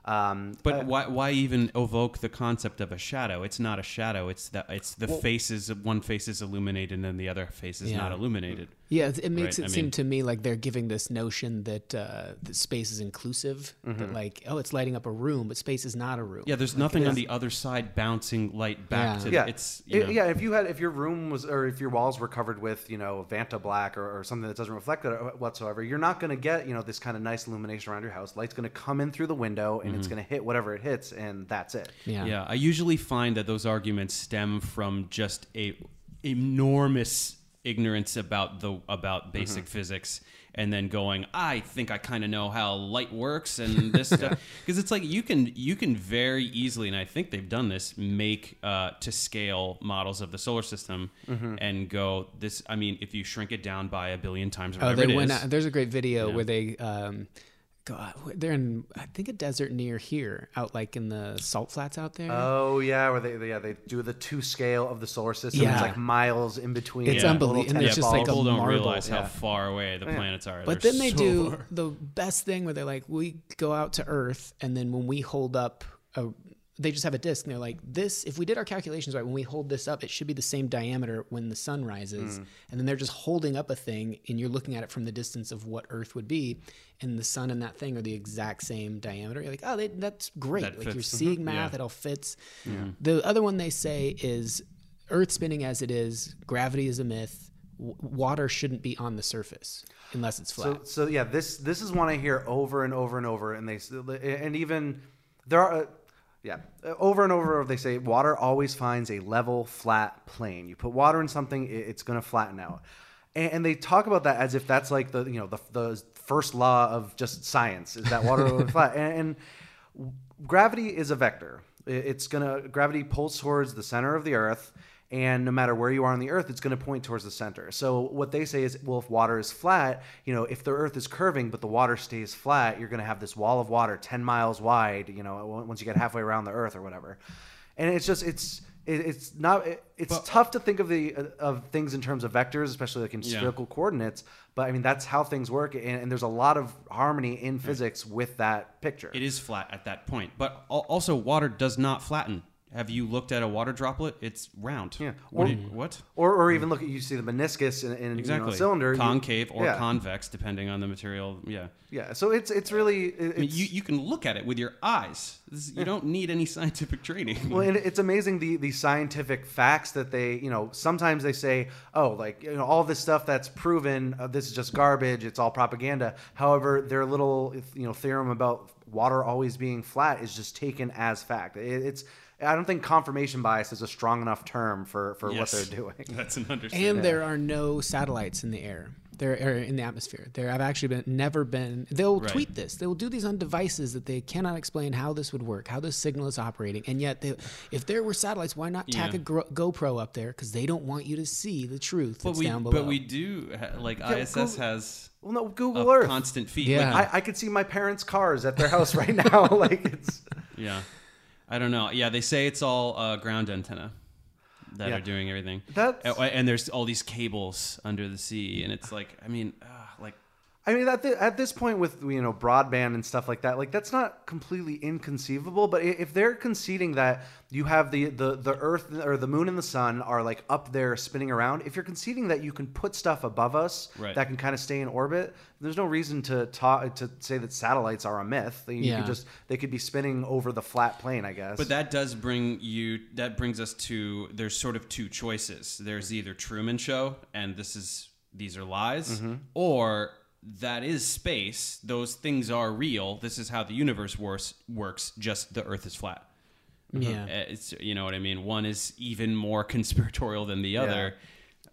um, But uh, why, why even evoke the concept of a shadow? It's not a shadow. It's the it's the faces. One face is illuminated and the other face is Yeah. not illuminated. Yeah, it it makes Right, it I seem mean- to me like they're giving this notion that, uh, that space is inclusive. That mm-hmm. like, oh, it's lighting up a room, but space is not a room. Yeah, there's nothing on the other side bouncing light back Yeah. to yeah, the, it's you I- know, yeah. If you had, if your room was, or if your walls were covered with, you know, Vantablack or, or something that doesn't reflect it uh, whatsoever, you're not going to get, you know, this kind of nice illumination around your house. Light's going to come in through the window, and it's mm-hmm. going to hit whatever it hits, and that's it. yeah, Yeah, I usually find that those arguments stem from just a enormous ignorance about the about basic physics and then going I think I kind of know how light works and this stuff because it's like you can you can very easily and I think they've done this make uh, to scale models of the solar system and go this I mean if you shrink it down by a billion times or Oh, they it went. is, Out, there's a great video Yeah. where they um, go. out- They're in, I think, a desert near here, out like in the salt flats out there. Oh yeah, where they yeah they do the two scale of the solar system. Yeah. It's like miles in between. It's Yeah. unbelievable. little And yeah, it's just like a people don't marble. realize how Yeah. far away the oh, planets are but They're then they so do far. the best thing where they're like, we go out to Earth, and then when we hold up a, they just have a disc, and they're like, this. If we did our calculations right, when we hold this up, it should be the same diameter when the sun rises, Mm. and then they're just holding up a thing, and you're looking at it from the distance of what Earth would be, and the sun and that thing are the exact same diameter. You're like, oh, they, that's great. That like you're seeing math, Yeah. it all fits. The other one they say is Earth spinning as it is, gravity is a myth. W- water shouldn't be on the surface unless it's flat. So, so yeah, this this is one I hear over and over and over, and they and even there are. Yeah, uh, over and over they say water always finds a level, flat plane. You put water in something, it's going to flatten out, and, and they talk about that as if that's like the you know the, the first law of just science is that water will flat. And, and gravity is a vector. It's gonna gravity pulls towards the center of the Earth, and no matter where you are on the Earth, it's going to point towards the center. So what they say is, well, if water is flat, you know, if the Earth is curving but the water stays flat, you're going to have this wall of water 10 miles wide. You know, once you get halfway around the Earth or whatever. And it's just it's it's not it, it's tough to think of the uh, of things in terms of vectors, especially like in Yeah. spherical coordinates. But I mean, that's how things work, and, and there's a lot of harmony in physics with that picture. It is flat at that point, but also water does not flatten. Have you looked at a water droplet? It's round. Yeah. What? Or- do you- what? Or, or even look at you see the meniscus in, in you know, a cylinder you- concave or yeah, convex, depending on the material. Yeah. Yeah, so it's it's really it- I mean, you, you can look at it with your eyes. Is- you don't need any scientific training. well, and it's amazing the the scientific facts that they you know sometimes they say oh like you know all this stuff that's proven uh, this is just garbage it's all propaganda. However, their little you know theorem about water always being flat is just taken as fact. It, it's I don't think confirmation bias is a strong enough term for for what they're doing. That's an understatement. and there are no satellites in the air. There are in the atmosphere. There have actually been never been. They'll Right. tweet this. They will do these on devices that they cannot explain how this would work, how this signal is operating. And yet, they, if there were satellites, why not tack Yeah. a gro- GoPro up there? Because they don't want you to see the truth but that's we, down below. but we do ha- like ISS Google- has Well, no, Google a Earth. constant feed. Yeah. Like, I, I could see my parents' cars at their house right now. like it's yeah. I don't know. Yeah, they say it's all uh, ground antenna that Yeah. are doing everything. That's- and, and there's all these cables under the sea, and it's like, I mean, I mean, at, the, at this point with you know broadband and stuff like that, like that's not completely inconceivable. But if they're conceding that you have the, the the Earth or the Moon and the Sun are like up there spinning around, if you're conceding that you can put stuff above us Right. that can kind of stay in orbit, there's no reason to talk to say that satellites are a myth. You Yeah. could just they could be spinning over the flat plane, I guess. But that does bring you. That brings us to. There's sort of two choices. There's either Truman Show, and this is these are lies, Mm-hmm. or that is space. Those things are real. This is how the universe works. Works. Just the Earth is flat. yeah. Uh, It's you know what I mean. One is even more conspiratorial than the other.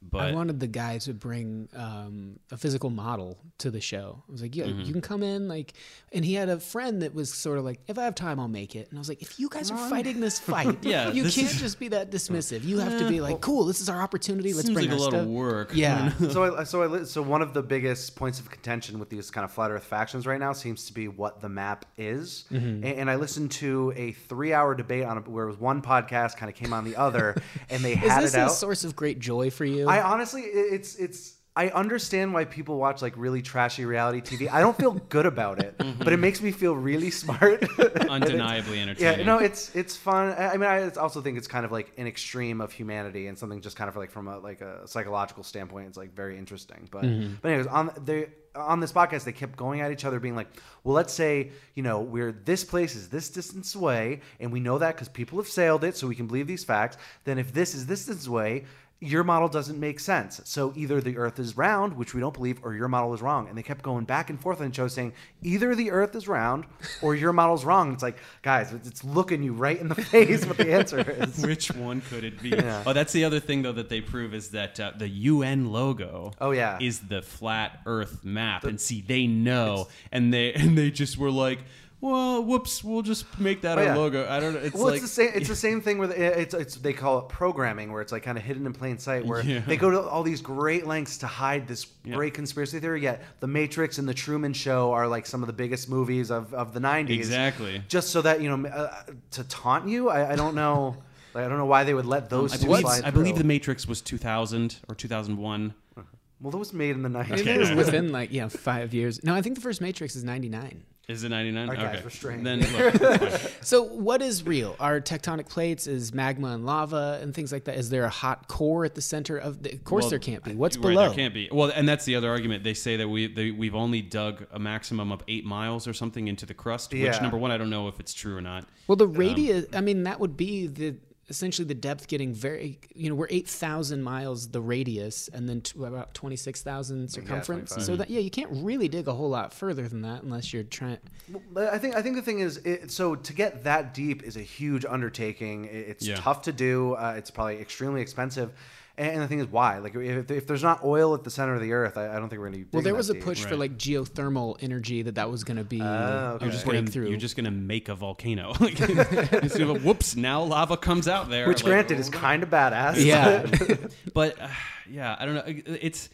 But I wanted the guy to bring um, a physical model to the show. I was like, yeah, Mm-hmm. you can come in, like, and he had a friend that was sort of like, if I have time, I'll make it. And I was like, if you guys are fighting this fight, Yeah, you this can't is- just be that dismissive. You have to be like, cool, this is our opportunity. Let's seems bring like a our lot stuff. of work. Yeah, so I, so I, li- so one of the biggest points of contention with these kind of flat Earth factions right now seems to be what the map is. Mm-hmm. And, and I listened to a three-hour debate on a, where it was one podcast kind of came on the other, and they is had this it a out. source of great joy for you? I honestly, it's it's. I understand why people watch like really trashy reality TV. I don't feel good about it, mm-hmm. but it makes me feel really smart. Undeniably entertaining. Yeah, no, it's it's fun. I mean, I also think it's kind of like an extreme of humanity and something just kind of like from a like a psychological standpoint. It's like very interesting. But mm-hmm. but anyways, on they on this podcast, they kept going at each other, being like, "Well, let's say you know we're this place is this distance away, and we know that because people have sailed it, so we can believe these facts. Then if this is this distance away." Your model doesn't make sense. So either the Earth is round, which we don't believe, or your model is wrong. And they kept going back and forth on the show saying either the Earth is round or your model's wrong. It's like, guys, it's- looking you right in the face what the answer is. Which one could it be? Oh, that's the other thing though that they prove is that uh, the UN logo. Oh, yeah. is the flat Earth map, and see they know, and they and they just were like, well, whoops, we'll just make that Oh, our yeah. logo. I don't know. It's well, like it's the same. It's the same thing with it's, it's they call it programming, where it's like kind of hidden in plain sight, where Yeah. they go to all these great lengths to hide this great conspiracy theory. Yet The Matrix and The Truman Show are like some of the biggest movies of, of the '90s. Exactly. Just so that you know uh, to taunt you. I, I don't know. Like, I don't know why they would let those I two believe, slide I believe the Matrix was 2000 or 2001. well, that was made in the '90s. Maybe it was within like yeah five years. No, I think the first Matrix is ninety nine. Is it 99? Our guys okay. were strange. Then look. So what is real? Are tectonic plates? Is magma and lava and things like that? Is there a hot core at the center of? The, of course, Well, there can't be. What's right, below? There can't be. Well, and that's the other argument. They say that we they, we've only dug a maximum of eight miles or something into the crust. yeah. Which number one, I don't know if it's true or not. Well, the um, radius. I mean, that would be the essentially the depth getting very. You know, we're eight thousand miles the radius, and then to about twenty six thousand circumference. 25. so that yeah, you can't really dig a whole lot further than that unless you're trying. But I think I think the thing is, it, so to get that deep is a huge undertaking. It's Yeah. tough to do. Uh, it's probably extremely expensive. And, and the thing is, why? Like, if, if there's not oil at the center of the Earth, I, I don't think we're going to. Well, there was a push for like geothermal energy that that was going to be Oh, okay. You're just gonna breakthrough. you're just gonna make a volcano. Like, whoops! Now lava comes out there. Which, Like, granted, is kind of badass. yeah. but uh, yeah, I don't know. It's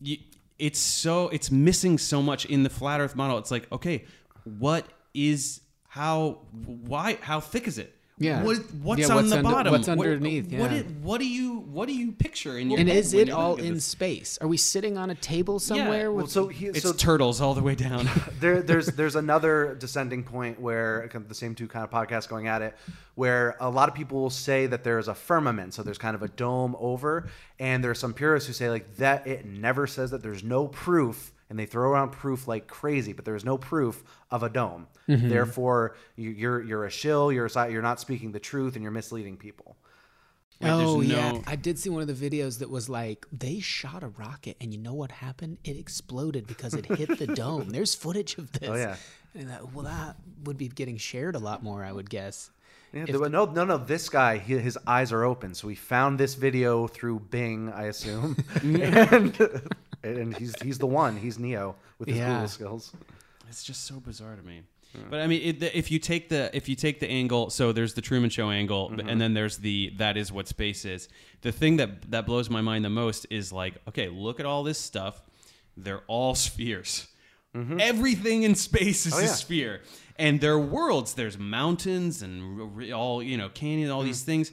you, it's so it's missing so much in the flat Earth model. It's like okay, what is how why how thick is it? Yeah. What, what's Yeah, on what's the under- bottom? what's underneath, What, yeah. it- what do you what do you picture in your and head is it all in this? space? Are we sitting on a table somewhere? Well, with, so he, It's so turtles all the way down. there, there's there's another descending point where kind of the same two kind of podcasts going at it, where a lot of people will say that there's a firmament, so there's kind of a dome over, and there are some purists who say like that it never says that there's no proof, and they throw around proof like crazy, but there is no proof of a dome. Mm-hmm. Therefore, you, you're you're a shill, you're a, you're not speaking the truth, and you're misleading people. Like, there's oh yeah, I did see one of the videos that was like they shot a rocket, and you know what happened? It exploded because it hit the dome. There's footage of this. Oh, yeah. And that, well, that would be getting shared a lot more, I would guess. Yeah, there- no, no, no. This guy, he, his eyes are open. So we found this video through Bing, I assume, and and he's he's the one. He's Neo with his Yeah. Google skills. It's just so bizarre to me. But I mean, it, the, if you take the if you take the angle, so there's the Truman Show angle, mm-hmm. and then there's the that is what space is. The thing that that blows my mind the most is like, okay, look at all this stuff. They're all spheres. Mm-hmm. Everything in space is Oh, a yeah. sphere, and there are worlds. There's mountains and r- r- all you know, canyon, all mm-hmm. these things,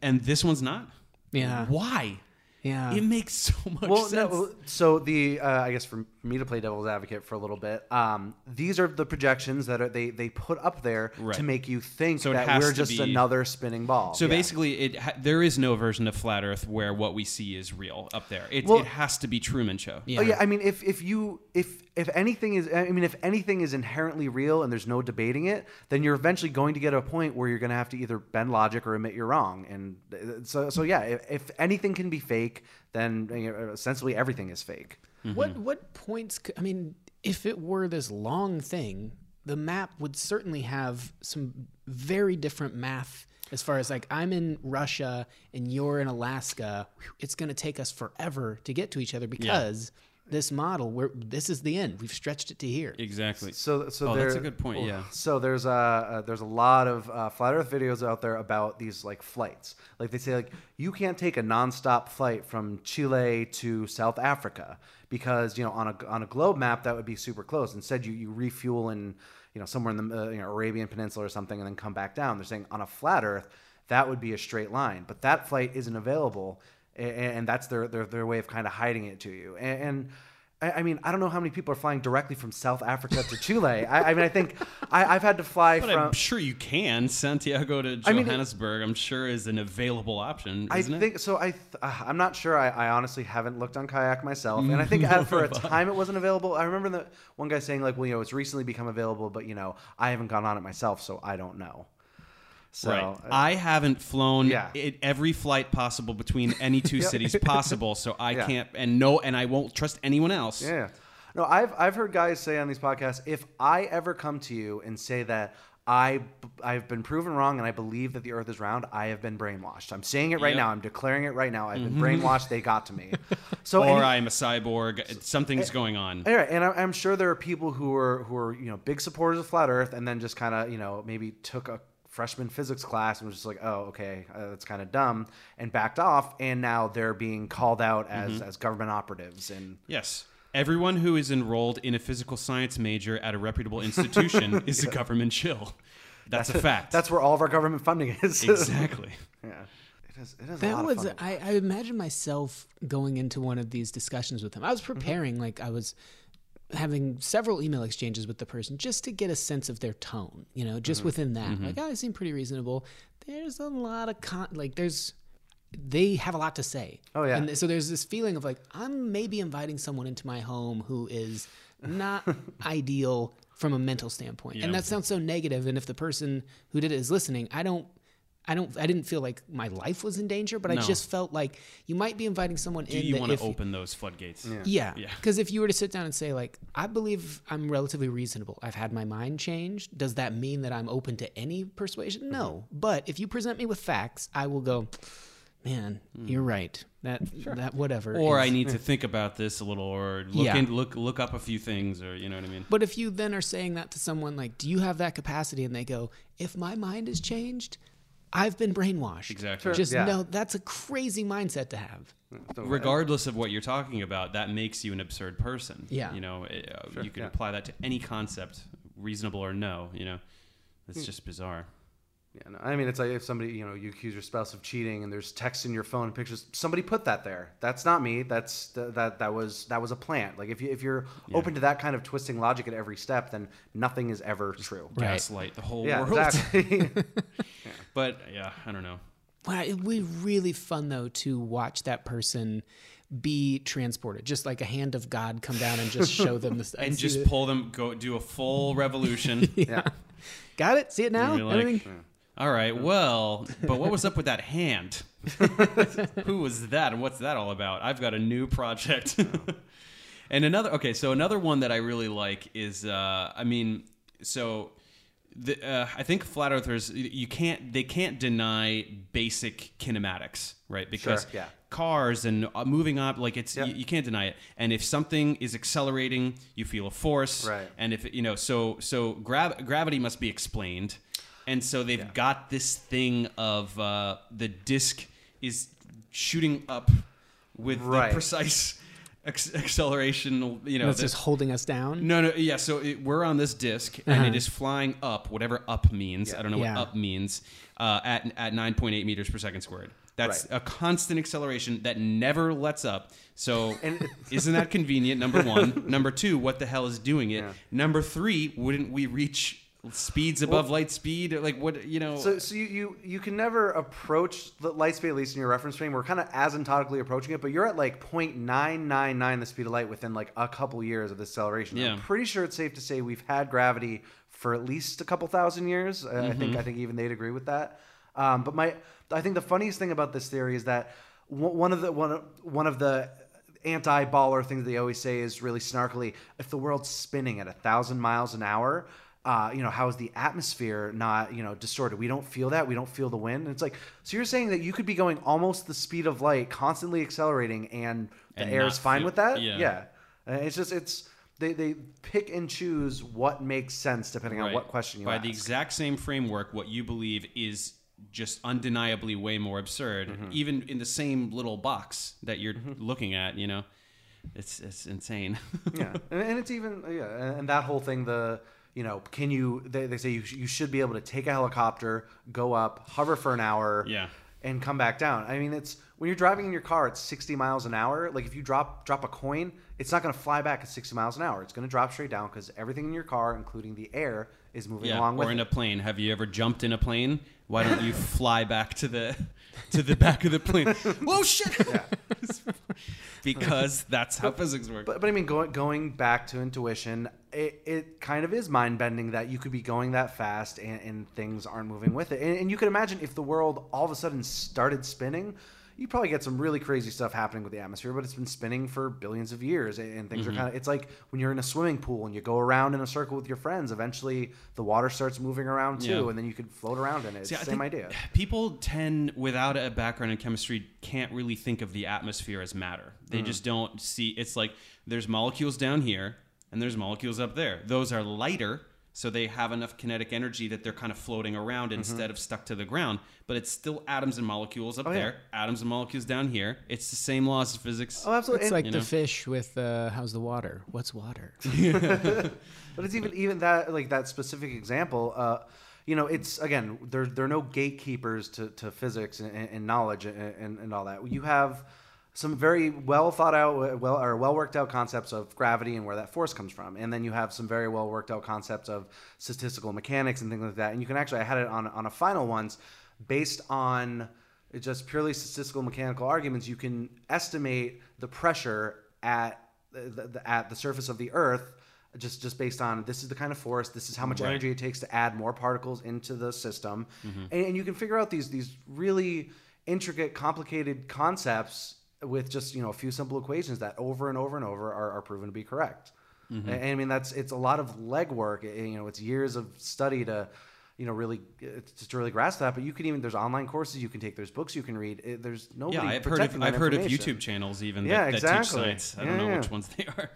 and this one's not. Yeah. Why? Yeah. It makes so much Well, sense. no, so the uh, I guess for me to play devil's advocate for a little bit, um, these are the projections that are they they put up there Right. to make you think So that we're just be- another spinning ball. So Yeah. basically, it ha- there is no version of flat Earth where what we see is real up there. It, Well- it has to be Truman Show. Yeah. Oh yeah, I mean, if if you if if anything is, I mean, if anything is inherently real and there's no debating it, then you're eventually going to get to a point where you're going to have to either bend logic or admit you're wrong. And uh, so so yeah, if, if anything can be fake, then you know, essentially everything is fake. Mm-hmm. What what points? I mean, if it were this long thing, the map would certainly have some very different math As far as like I'm in Russia and you're in Alaska, it's going to take us forever to get to each other because this model, where this is the end. We've stretched it to here. Exactly. So, so oh, there, that's a good point. Yeah. So there's a uh, there's a lot of uh, flat Earth videos out there about these like flights. Like they say, like you can't take a nonstop flight from Chile to South Africa because you know on a on a globe map that would be super close. Instead, you you refuel in you know somewhere in the uh, you know, Arabian Peninsula or something, and then come back down. They're saying on a flat Earth that would be a straight line, but that flight isn't available, and, and that's their, their their way of kind of hiding it to you. and, and I I mean, I don't know how many people are flying directly from South Africa to Chile. I, I mean, I think I, I've had to fly But from. I'm sure you can. Santiago to I mean, Johannesburg, I'm sure, is an available option, I isn't it? think so. I th- uh, I'm not sure. I, I honestly haven't looked on kayak myself, and I think uh, for a time it wasn't available. I remember the one guy saying like, "Well, you know, it's recently become available, but you know, I haven't gone on it myself, so I don't know." So right. uh, I haven't flown Yeah. it, every flight possible between any two cities possible, so I Yeah. can't and no, and I won't trust anyone else. Yeah. No, I've I've heard guys say on these podcasts, if I ever come to you and say that I I've been proven wrong and I believe that the Earth is round, I have been brainwashed. I'm saying it right Yep. now. I'm declaring it right now. I've been mm-hmm. brainwashed. They got to me. So Or any- I'm a cyborg. Something's eh, going on. Eh, All right, and I- I'm sure there are people who are who are you know big supporters of flat Earth, and then just kind of you know maybe took a freshman physics class and was just like, oh, okay, uh, that's kind of dumb, and backed off, and now they're being called out as Mm-hmm. as government operatives, and Yes. Everyone who is enrolled in a physical science major at a reputable institution is a government shill. That's, a fact. that's where all of our government funding is. exactly. yeah, it is. It is a That lot was of fun. I, I imagine myself going into one of these discussions with him. I was preparing, like I was having several email exchanges with the person just to get a sense of their tone. You know, just mm-hmm. within that, mm-hmm. like oh, they seem pretty reasonable. There's a lot of con, like there's. They have a lot to say. Oh, yeah. And so there's this feeling of like I'm maybe inviting someone into my home who is not ideal from a mental standpoint. Yeah. And that sounds so negative. And if the person who did it is listening, I don't I don't I didn't feel like my life was in danger, but I just felt like you might be inviting someone Do in you want to open those floodgates? yeah. Yeah. Because if you were to sit down and say, like, I believe I'm relatively reasonable, I've had my mind changed, does that mean that I'm open to any persuasion? No. Mm-hmm. But if you present me with facts, I will go, man, you're right. That, that whatever. Or is- I need to think about this a little, or look Yeah. in, look look up a few things, or you know what I mean. But if you then are saying that to someone, like, do you have that capacity? And they go, if my mind is changed, I've been brainwashed. Exactly. Just Yeah. no, that's a crazy mindset to have. regardless of what you're talking about, that makes you an absurd person. Yeah. You know, it, uh, you can yeah. apply that to any concept, reasonable or no. You know, Hmm. it's just bizarre. Yeah, no, I mean, it's like if somebody, you know, you accuse your spouse of cheating, and there's text in your phone and pictures. Somebody put that there. That's not me. That's th- that that was that was a plant. Like if you if you're open to that kind of twisting logic at every step, then nothing is ever true. Right. Gaslight the whole Yeah, world. exactly. But yeah, I don't know. Wow, it would be really fun though to watch that person be transported, just like a hand of God come down and just show them this And see just the- pull them, go do a full revolution. yeah. got it. See it now. Like, Everything- hmm. All right, well, but what was up with that hand? Who was that, and what's that all about? I've got a new project. and another, okay, so another one that I really like is, uh, I mean, so the, uh, I think flat earthers, you can't, they can't deny basic kinematics, right? Because Sure, yeah. cars and uh, moving up, like it's, Yep. you, you can't deny it. And if something is accelerating, you feel a force, Right. and if you know, so so grav- gravity must be explained, and so they've got this thing of uh, the disk is shooting up with Right. the precise ex- acceleration. You know, That's the- just holding us down. no, no, yeah. So it, we're on this disk, and it is flying up, whatever up means. I don't know Uh-huh. Yeah. what up means. Uh, at at nine point eight meters per second squared. That's Right. a constant acceleration that never lets up. So And- isn't that convenient? Number one. Number two, what the hell is doing it? Yeah. Number three, wouldn't we reach speeds above light speed? Like what you know? So, so you, you you can never approach the light speed, at least in your reference frame. We're kind of asymptotically approaching it, but you're at like 0.999 the speed of light within like a couple years of this acceleration. Yeah. I'm pretty sure it's safe to say we've had gravity for at least a couple thousand years. Uh, I think Mm-hmm. I think even they'd agree with that. Um, but my I think the funniest thing about this theory is that one one of the one of, one of the anti-baller things they always say is really snarkily if the world's spinning at a thousand miles an hour uh, you know, how is the atmosphere not, you know, distorted? We don't feel that. We don't feel the wind. And it's like, so you're saying that you could be going almost the speed of light, constantly accelerating, and the And air is fine feel- with that? yeah. Uh, It's just, it's, they, they pick and choose what makes sense depending on what question you ask. By ask. the exact same framework, what you believe is just undeniably way more absurd, Mm-hmm. even in the same little box that you're looking at. You know, it's it's insane. yeah, and, and it's even yeah, and that whole thing. The you know, can you? They, they say you, you should be able to take a helicopter, go up, hover for an hour, Yeah. and come back down. I mean, it's when you're driving in your car at 60 miles an hour. Like if you drop drop a coin, it's not going to fly back at 60 miles an hour. It's going to drop straight down because everything in your car, including the air, is moving yeah, along with or in it. a plane. Have you ever jumped in a plane? Why don't you fly back to the to the back of the plane? Whoa, shit! because that's how physics works. But, but I mean, going going back to intuition, it, it kind of is mind bending that you could be going that fast and, and things aren't moving with it. And, and you can imagine if the world all of a sudden started spinning, you probably get some really crazy stuff happening with the atmosphere. But it's been spinning for billions of years, and, things Mm-hmm. are kind of. It's like when you're in a swimming pool and you go around in a circle with your friends. Eventually, the water starts moving around too, Yeah. and then you could float around in it. It's See, the same idea. People tend, without a background in chemistry, can't really think of the atmosphere as matter. Mm. They just don't see. It's like there's molecules down here and there's molecules up there. Those are lighter, so they have enough kinetic energy that they're kind of floating around Mm-hmm. instead of stuck to the ground. But it's still atoms and molecules up Oh, yeah. there, atoms and molecules down here. It's the same laws of physics. Oh, absolutely. It's And- like you the know? fish with uh, how's the water? What's water? But it's even even that like that specific example. Uh, you know, it's again there there are no gatekeepers to, to physics and, and knowledge and, and, and all that. You have some very well thought out, well or well worked out concepts of gravity and where that force comes from, and then you have some very well worked out concepts of statistical mechanics and things like that. And you can actually I had it on on a final once based on just purely statistical mechanical arguments. You can estimate the pressure at the, the, at the surface of the Earth just just based on this is the kind of force, this is how much Right. energy it takes to add more particles into the system, mm-hmm. and, and you can figure out these these really intricate, complicated concepts with just you know a few simple equations that over and over and over are, are proven to be correct. And, and I mean that's it's a lot of legwork. You know, it's years of study to you know really to really grasp that. But you can even there's online courses you can take, there's books you can read. It, there's nobody. yeah, I've heard of I've heard of. YouTube channels even Yeah, that, that teach science. I don't Yeah, know yeah. which ones they are.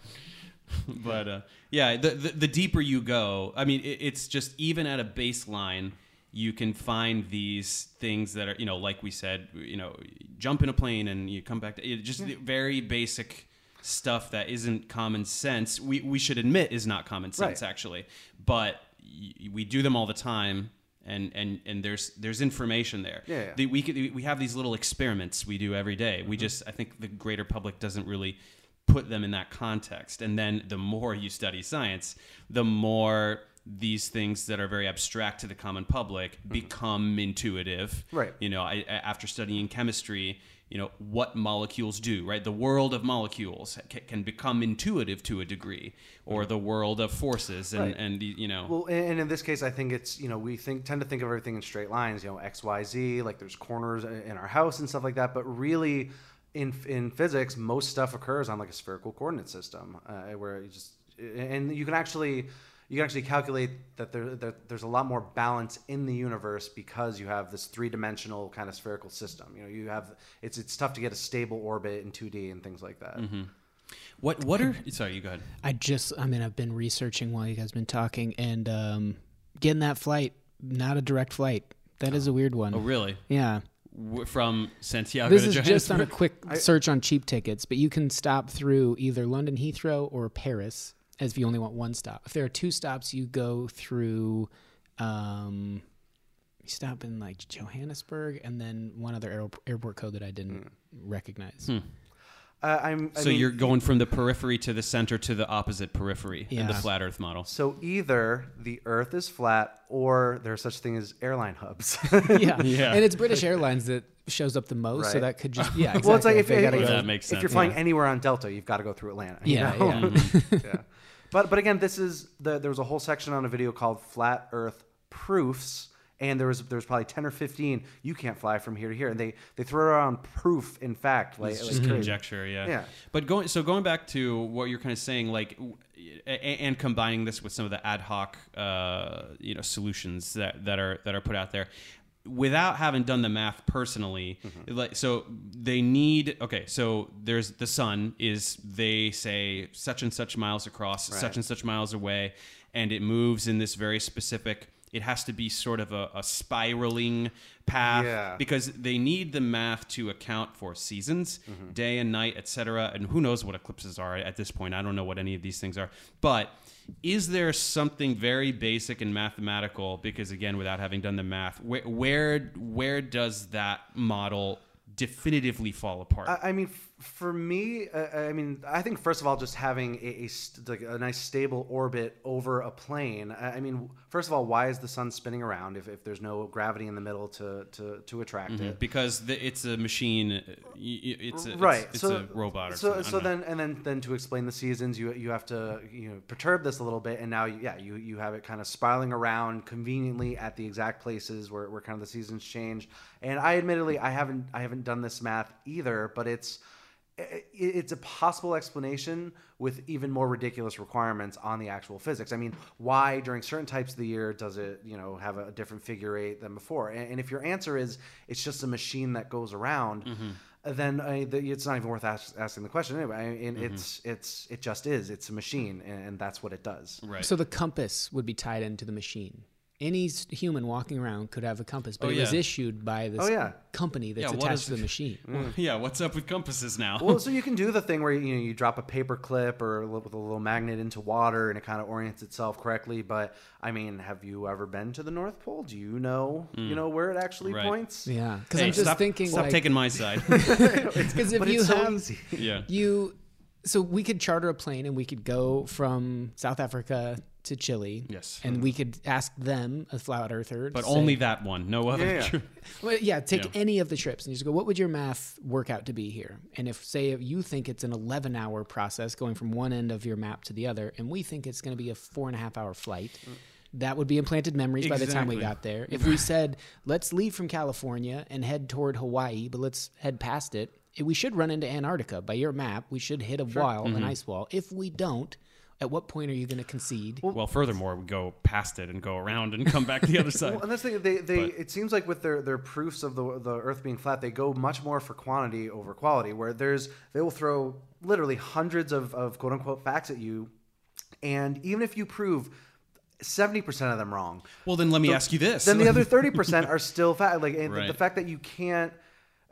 but uh, yeah, the, the the deeper you go, I mean, it, it's just even at a baseline, you can find these things that are you know, like we said, you know, jump in a plane and you come back to it, just the very basic stuff that isn't common sense. We we should admit is not common sense Right. actually, but y- we do them all the time. And, and and there's there's information there. Yeah, yeah. The- we could, we have these little experiments we do every day. We mm-hmm. just I think the greater public doesn't really put them in that context. And then the more you study science, the more these things that are very abstract to the common public become intuitive. Right. You know, I, after studying chemistry, you know what molecules do. Right. The world of molecules ca- can become intuitive to a degree, or the world of forces and Right. and you know. Well, and in this case, I think it's you know we think tend to think of everything in straight lines. You know, X, Y, Z. Like there's corners in our house and stuff like that. But really, in in physics, most stuff occurs on like a spherical coordinate system, uh, where you just and you can actually you can actually calculate that there, that there's a lot more balance in the universe because you have this three dimensional kind of spherical system. You know, you have it's it's tough to get a stable orbit in 2D and things like that. what what are sorry you go ahead. I just, I mean, I've been researching while you guys been talking, and um, getting that flight, not a direct flight. That is a weird one. Oh really? Yeah. W- From Santiago This to is just on a Johannesburg? quick search on cheap tickets, but you can stop through either London Heathrow or Paris as if you only want one stop. If there are two stops, you go through, um, you stop in like Johannesburg and then one other aer- airport code that I didn't recognize. Uh, I'm, I So mean, you're going from the periphery to the center to the opposite periphery in the Yeah. flat Earth model. So either the Earth is flat, or there's such thing as airline hubs. yeah. Yeah. And it's British Airlines that shows up the most, so Right. that could just, yeah, exactly. Well, it's like if, They gotta if, go- That makes if you're flying yeah. anywhere on Delta, you've got to go through Atlanta. you yeah, know? yeah. yeah. But but again, this is the, there was a whole section on a video called "Flat Earth Proofs," and there was there was probably ten or fifteen. You can't fly from here to here, and they they throw around proof. In fact, like, It's just crazy. conjecture, yeah. Yeah. But going so going back to what you're kind of saying, like, w- a- a- and combining this with some of the ad hoc, uh, you know, solutions that that are that are put out there. Without having done the math personally, Mm-hmm. like so, they need okay. So there's the sun is they say such and such miles across, such and such miles away, and it moves in this very specific. It has to be sort of a, a spiraling path Yeah. because they need the math to account for seasons, Mm-hmm. day and night, etc. And who knows what eclipses are at this point? I don't know what any of these things are. But is there something very basic and mathematical? Because again, without having done the math, where where, where does that model definitively fall apart? I, I mean, f- for me, uh, I mean, I think first of all, just having a, a, st- like a nice stable orbit over a plane. I I mean, first of all, why is the sun spinning around if, if there's no gravity in the middle to to, to attract it? because the, it's a machine, uh, it's a, right It's, it's so a robot. Or so something. So know. then and then then to explain the seasons you you have to you know perturb this a little bit and now you, yeah you you have it kind of spiraling around conveniently at the exact places where, where kind of the seasons change and i admittedly i haven't i haven't done this math either but it's it's a possible explanation with even more ridiculous requirements on the actual physics. I mean, why during certain types of the year does it, you know, have a different figure eight than before? And, and if your answer is it's just a machine that goes around, mm-hmm. then I, the, it's not even worth ask, asking the question anyway. I mean, mm-hmm. it's it's it just is. It's a machine, and, and that's what it does. right. So the compass would be tied into the machine. Any human walking around could have a compass, but Oh, it was yeah. issued by this Oh, yeah. company that's Yeah, attached is- to the machine. yeah, what's up with compasses now? well, so you can do the thing where you know you drop a paper clip or a little, with a little magnet into water, and it kind of orients itself correctly. But I mean, have you ever been to the North Pole? Do you know you know where it actually Mm. Right. points? Yeah, because Hey, I'm just stop, thinking stop like, taking my side. because if but you it's so have easy. yeah. you, so we could charter a plane and we could go from South Africa to Chile. Yes. and we could ask them, a flat earther, to But say- only that one, no other. Yeah, yeah. Well, yeah, take Yeah. any of the trips and you just go, what would your math work out to be here? And if, say, if you think it's an 11 hour process going from one end of your map to the other, and we think it's going to be a four and a half hour flight, that would be implanted memories by the time we got there. If we said, let's leave from California and head toward Hawaii, but let's head past it, we should run into Antarctica. By your map, we should hit a wall, Mm-hmm. an ice wall. If we don't, at what point are you going to concede? Well, furthermore, we go past it and go around and come back the other side. Well, and that's the thing. They, they But- it seems like with their, their proofs of the the Earth being flat, they go much more for quantity over quality. Where there's they will throw literally hundreds of, of quote unquote facts at you, and even if you prove seventy percent of them wrong, well, then let me ask you this. then the other thirty percent are still fact. Like and the- the fact that you can't.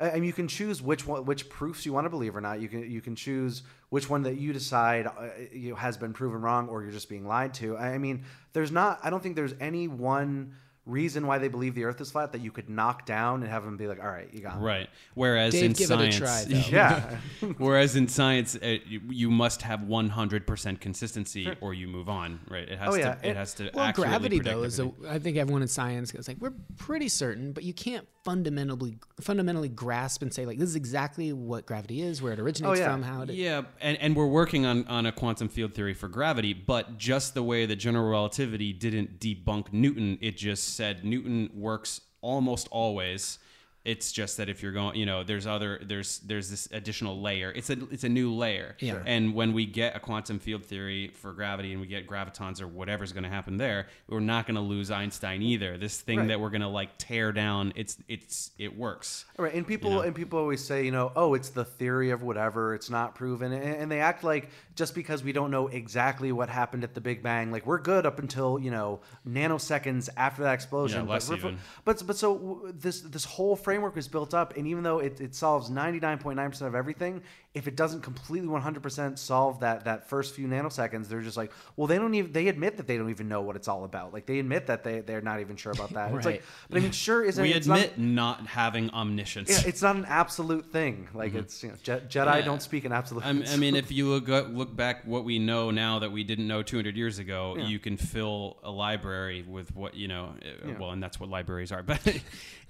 Mean, you can choose which one, which proofs you want to believe or not. You can you can choose which one that you decide uh, you know, has been proven wrong, or you're just being lied to. I mean, there's not. I don't think there's any one reason why they believe the Earth is flat that you could knock down and have them be like, all right, you got it. right. Whereas Dave, in give it a science, try, though. Yeah. Whereas in science, uh, you, you must have 100% consistency or you move on. Right. It has Oh, yeah. to. It And- has to. Well, accurately gravity though is a, everything. I think everyone in science goes like we're pretty certain, but you can't fundamentally fundamentally grasp and say like this is exactly what gravity is, where it originates Oh, yeah. from, how it. Yeah, and, and we're working on, on a quantum field theory for gravity, but just the way that general relativity didn't debunk Newton, it just said Newton works almost always. It's just that if you're going, you know, there's other, there's there's this additional layer. It's a it's a new layer. Yeah. And when we get a quantum field theory for gravity and we get gravitons or whatever's going to happen there, we're not going to lose Einstein either. This thing Right. that we're going to like tear down, it's it's it works. All right, and people know? and people always say, you know, oh, it's the theory of whatever, it's not proven, and, and they act like just because we don't know exactly what happened at the Big Bang, like we're good up until you know nanoseconds after that explosion. Yeah, less but, even. but but so this this whole framework is built up, and even though it, it solves ninety nine point nine percent of everything, if it doesn't completely one hundred percent solve that that first few nanoseconds, they're just like, well, they don't even they admit that they don't even know what it's all about. Like they admit that they they're not even sure about that. It's like, Right. but I mean, sure, isn't We it's not- admit not having omniscience. yeah, it's not an absolute thing. Like it's you know, Je- Jedi Yeah. don't speak in absolute. I'm- I mean, if you look look back what we know now that we didn't know 200 years ago, Yeah. you can fill a library with what you know. uh, Yeah. Well, and that's what libraries are. But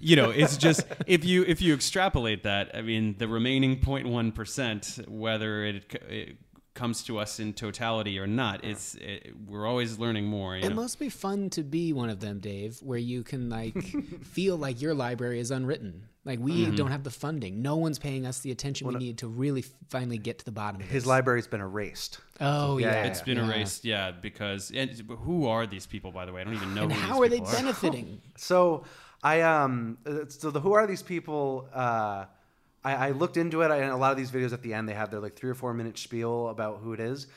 you know, it's just if you if you extrapolate that, I mean, the remaining 0.1 percent, whether it, it comes to us in totality or not. It's it, we're always learning more. You It know? must be fun to be one of them, Dave, where you can like feel like your library is unwritten. Like we Mm-hmm. don't have the funding. No one's paying us the attention we need to really f- finally get to the bottom of it. His library's been erased. Oh Yeah, yeah, yeah, It's been yeah. erased, yeah, because and who are these people, by the way? I don't even know. And who how these are they people benefiting? So I um uh, so the who are these people? Uh, I, I looked into it, and a lot of these videos at the end they have their like three or four minute spiel about who it is,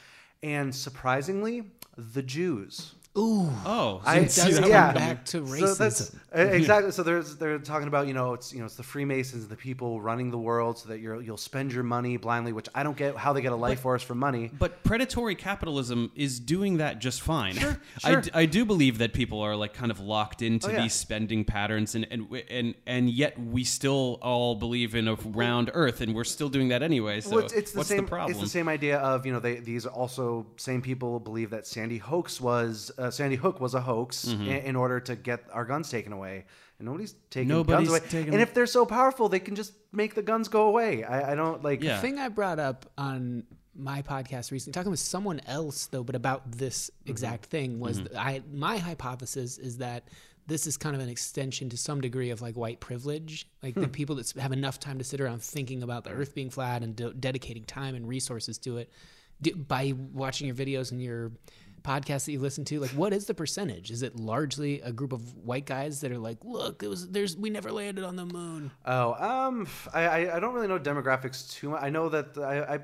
and surprisingly, the Jews. Ooh, Oh, I- it does yeah. come Yeah. back to So that's racism. uh, exactly. So there's they're talking about you know it's you know it's the Freemasons, the people running the world, so that you're you'll spend your money blindly, which I don't get how they get a life force from money. But predatory capitalism is doing that just fine. Sure, I, sure. d- I do believe that people are like kind of locked into Oh, yeah. these spending patterns, and and and and yet we still all believe in a round Earth, and we're still doing that anyway. So Well, it's, it's the what's same. the problem? It's the same idea of you know they these also same people believe that Sandy Hoax was uh, Sandy Hook was a hoax Mm-hmm. in, in order to get our guns taken away, and nobody's taking Nobody's guns away. taking- And if they're so powerful, they can just make the guns go away. I, I don't like. Yeah. The thing I brought up on my podcast recently, talking with someone else though, but about this Mm-hmm. exact thing was that I my hypothesis is that this is kind of an extension to some degree of like white privilege, like Hmm. the people that have enough time to sit around thinking about the Earth being flat and de- dedicating time and resources to it d- by watching your videos and your podcasts that you listen to. Like, what is the percentage? Is it largely a group of white guys that are like, look, it was there's we never landed on the moon. Oh, um, I, I, don't really know demographics too much. I know that I, I,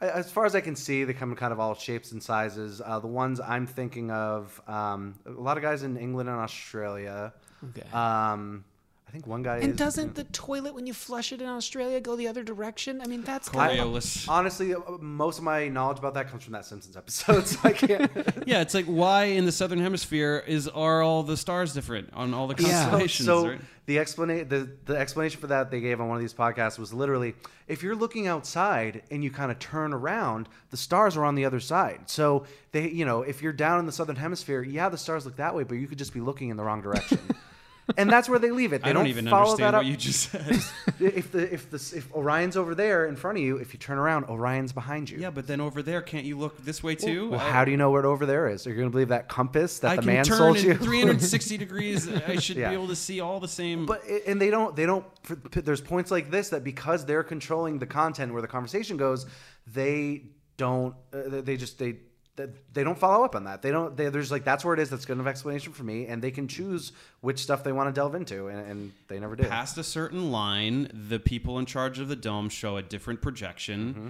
I, as far as I can see, they come in kind of all shapes and sizes. Uh, the ones I'm thinking of, um, a lot of guys in England and Australia. Okay. Um, I think one guy And is. doesn't the toilet when you flush it in Australia go the other direction? I mean, that's I- kind of honestly, uh, most of my knowledge about that comes from that Simpsons episode, so I can't. yeah, it's like why in the southern hemisphere is are all the stars different on all the constellations? Yeah. constellations? so right? the explanation the, the explanation for that they gave on one of these podcasts was literally if you're looking outside and you kind of turn around the stars are on the other side so they you know if you're down in the southern hemisphere yeah the stars look that way but you could just be looking in the wrong direction and that's where they leave it they I don't, even follow understand that what you just said. if the if the if orion's over there in front of you if you turn around orion's behind you yeah, but then over there, can't you look this way too? well, I- how do you know where over there is? Are you going to believe that compass that I the man sold you? 360 degrees. I should Yeah. be able to see all the same. But and they don't they don't. There's points like this that because they're controlling the content where the conversation goes, they don't. Uh, they just they. They don't follow up on that. They don't. They, there's like that's where it is. That's good enough explanation for me, and they can choose which stuff they want to delve into, and, and they never do. past a certain line, the people in charge of the dome show a different projection. Mm-hmm.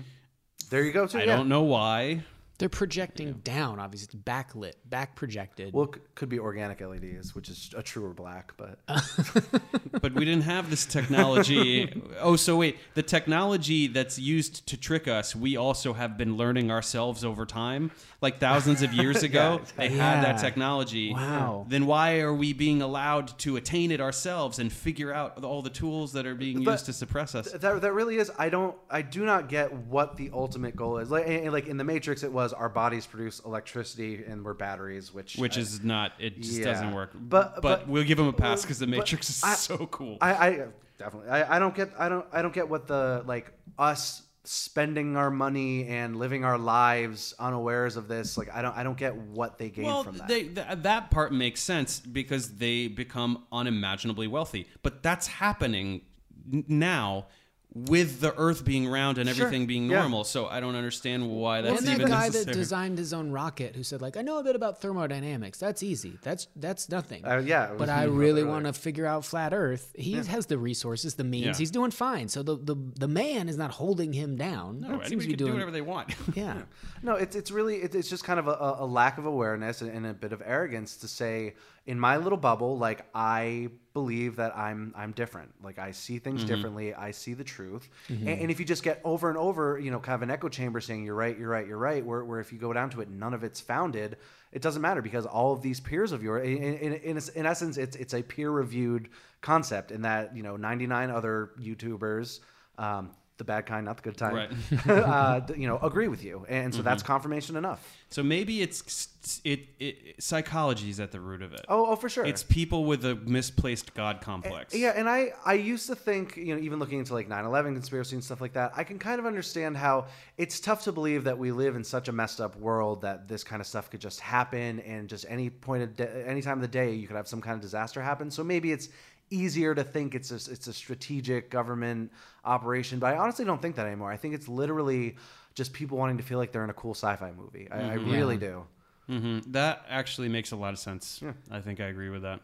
There you go. Too. I yeah. don't know why. They're projecting down. Obviously, it's backlit, back projected. Well, it could be organic LEDs, which is a truer black, but But we didn't have this technology. oh, so wait, the technology that's used to trick us, we also have been learning ourselves over time. Like thousands of years ago, they had that technology. Wow. Then why are we being allowed to attain it ourselves and figure out all the tools that are being But- used to suppress us? that, that really is i don't i do not get what the ultimate goal is like and- and like in the matrix it was our bodies produce electricity and we're batteries which Which I- is not. It just Yeah. doesn't work. But- but, but- we'll give them a pass because the Matrix is I- so cool. I, I definitely I, I don't get I don't I don't get what the like us spending our money and living our lives unawares of this like I don't I don't get what they gain well, from that. they, th- that part makes sense because they become unimaginably wealthy. But that's happening now with the Earth being round and Sure, everything being yeah. normal. So I don't understand why that's and that even guy that designed his own rocket, who said like, "I know a bit about thermodynamics. That's easy. That's that's nothing." Uh, yeah, but I really want to figure out flat Earth. He has the resources, the means. Yeah. He's doing fine. So the, the the man is not holding him down. no, He seems to anybody be can do whatever they want. Yeah. No, it's it's really it, it's just kind of a, a lack of awareness and, and a bit of arrogance to say in my little bubble, like I believe that I'm I'm different. Like I see things differently. I see the truth. And, and if you just get over and over, you know, kind of an echo chamber saying you're right, you're right, you're right, where where if you go down to it, none of it's founded. It doesn't matter because all of these peers of yours, in, in, in, in essence, it's it's a peer reviewed concept in that you know 99 other YouTubers. Um, the bad kind, not the good kind, Right. uh, you know, agree with you, and so Mm-hmm. that's confirmation enough. So maybe it's it, it psychology is at the root of it. Oh, oh, for sure. It's people with a misplaced God complex. Yeah, and I I used to think, you know, even looking into like 9/11 conspiracy and stuff like that, I can kind of understand how it's tough to believe that we live in such a messed up world that this kind of stuff could just happen and just any point of da- any time of the day you could have some kind of disaster happen. So maybe it's easier to think it's a, it's a strategic government operation, but I honestly don't think that anymore. I think it's literally just people wanting to feel like they're in a cool sci-fi movie. I, I really do. hmm That actually makes a lot of sense. I think I agree with that.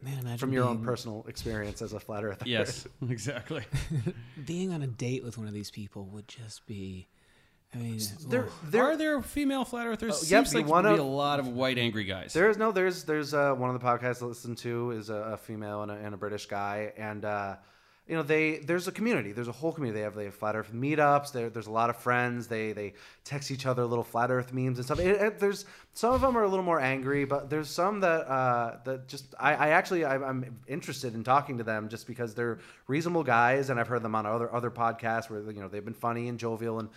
Man, imagine From your own personal experience as a flat earther. Yes, exactly. being on a date with one of these people would just be. I mean, There, there, Are there female flat earthers? Oh, yep, Seems like wanna- be a lot of white angry guys. There is no, there's there's uh, one of the podcasts I listen to is a, a female and a, and a British guy, and uh, you know they there's a community, there's a whole community. They have they have flat Earth meetups. There, there's a lot of friends. They they text each other little flat Earth memes and stuff. It, it- there's some of them are a little more angry, but there's some that uh, that just I, I actually I, I'm interested in talking to them just because they're reasonable guys, and I've heard them on other other podcasts where you know they've been funny and jovial and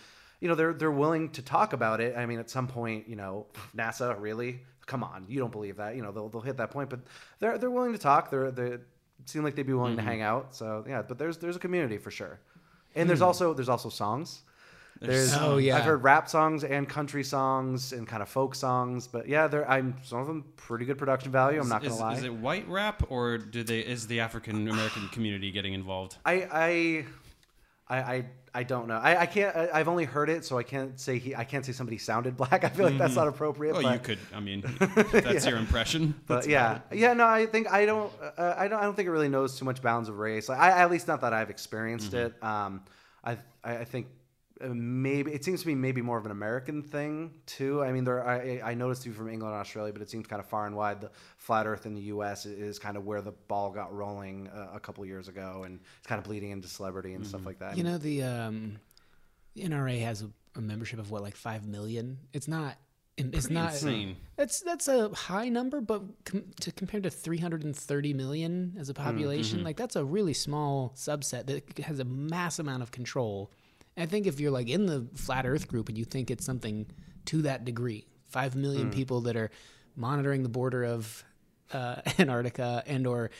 you know they're they're willing to talk about it. I mean, at some point, you know, NASA really, come on, you don't believe that, you know, they'll they'll hit that point, but they're they're willing to talk. They're they seem like they'd be willing to hang mm-hmm. out. So yeah, but there's there's a community for sure, and there's hmm. also there's also songs. There's, Oh, yeah. I've heard rap songs and country songs and kind of folk songs, but yeah, they're I'm some of them pretty good production value. I'm not gonna lie. is it white rap or do they is the African American community getting involved? I I I I, I don't know. I, I can't. I, I've only heard it, so I can't say he. I can't say somebody sounded black. I feel like that's not appropriate. Well, but, you could. I mean, if that's your impression. But yeah, yeah. No, I think I don't. Uh, I don't. I don't think it really knows too much bounds of race. Like, I at least not that I've experienced it. Um, I I think. Uh, Maybe it seems to be maybe more of an American thing too. I mean, there I, I noticed you from England and Australia, but it seems kind of far and wide. The flat Earth in the U.S. is kind of where the ball got rolling uh, a couple years ago, and it's kind of bleeding into celebrity and stuff like that. you know the um, the NRA has a, a membership of what like five million. It's not. It's not insane. That's that's a high number, but com- to compared to 330 million as a population, like that's a really small subset that has a mass amount of control. And I think if you're like in the flat Earth group and you think it's something to that degree, five million people that are monitoring the border of uh, Antarctica and or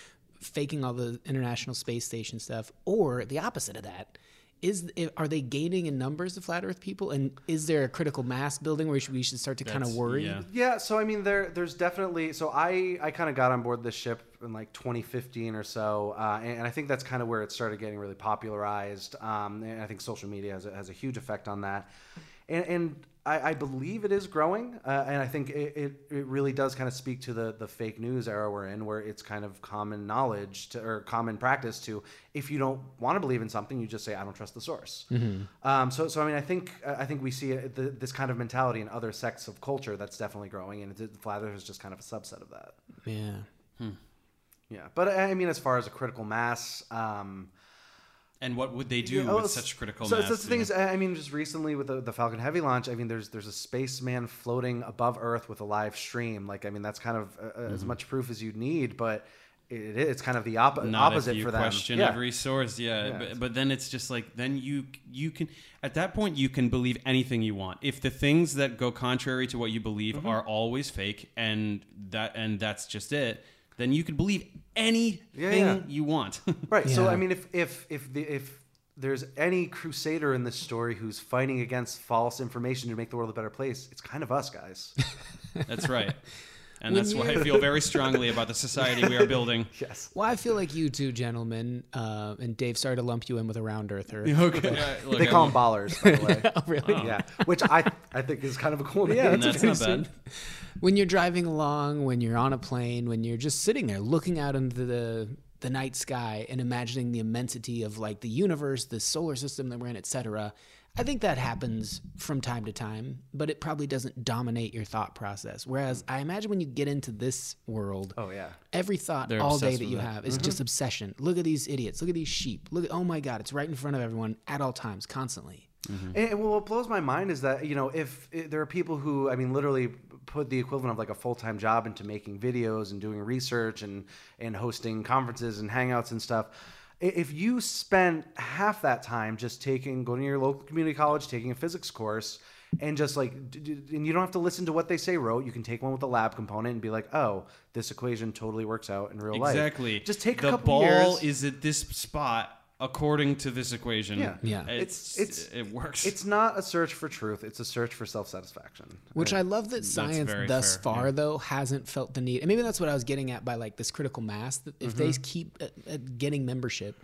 faking all the International Space Station stuff, or the opposite of that. Is are they gaining in numbers of flat Earth people, and is there a critical mass building where we should, we should start to kind of worry? yeah. Yeah, so I mean, there, there's definitely. So I, I kind of got on board this ship in like 2015 or so, uh, and, and I think that's kind of where it started getting really popularized. Um, and I think social media has a, has a huge effect on that, and, and I, I believe it is growing, uh, and I think it, it, it really does kind of speak to the the fake news era we're in, where it's kind of common knowledge to, or common practice to, if you don't want to believe in something, you just say I don't trust the source. Um, so, so I mean, I think I think we see it, the, this kind of mentality in other sects of culture that's definitely growing, and the flat Earth is just kind of a subset of that. Yeah. Yeah, but I mean, as far as a critical mass, um, And what would they do yeah, oh, with such critical so, mass? So the you thing know? is, I mean, just recently with the, the Falcon Heavy launch, I mean, there's there's a spaceman floating above Earth with a live stream. Like, I mean, that's kind of uh, Mm-hmm. as much proof as you'd need, but it, it's kind of the op- Not opposite if you for them. question yeah. every source, yeah. Yeah. But, but then it's just like then you you can at that point you can believe anything you want if the things that go contrary to what you believe Mm-hmm. are always fake and that and that's just it. Then you can believe anything yeah. you want. Right. So I mean, if if if the if there's any crusader in this story who's fighting against false information to make the world a better place, it's kind of us guys. that's right. And When that's why I feel very strongly about the society we are building. yes. Well, I feel like you two gentlemen, uh, and Dave, sorry to lump you in with a round earther. Okay. Look, They I call won't- them ballers, by the way. Oh, really? Yeah, which I I think is kind of a cool name. Yeah, that's that's not pretty bad. When you're driving along, when you're on a plane, when you're just sitting there looking out into the the night sky and imagining the immensity of like the universe, the solar system that we're in, etc. I think that happens from time to time, but it probably doesn't dominate your thought process. Whereas I imagine when you get into this world, Oh yeah. every thought They're all day that with you it. have is mm-hmm. just obsession. Look at these idiots. Look at these sheep. Look at oh my god, it's right in front of everyone at all times, constantly. Mm-hmm. And, and what blows my mind is that you know if, if there are people who I mean literally put the equivalent of like a full time job into making videos and doing research and and hosting conferences and hangouts and stuff. If you spend half that time just taking, going to your local community college, taking a physics course, and just like, and you don't have to listen to what they say rote. You can take one with a lab component and be like, oh, this equation totally works out in real life. Exactly. Just take a couple ball years. is at this spot according to this equation. Yeah. Yeah. It's, It's- it works. It's not a search for truth. It's a search for self satisfaction. Which I love that science thus fair, far yeah. though hasn't felt the need. And maybe that's what I was getting at by like this critical mass. That if they Mm-hmm. keep uh, uh, getting membership,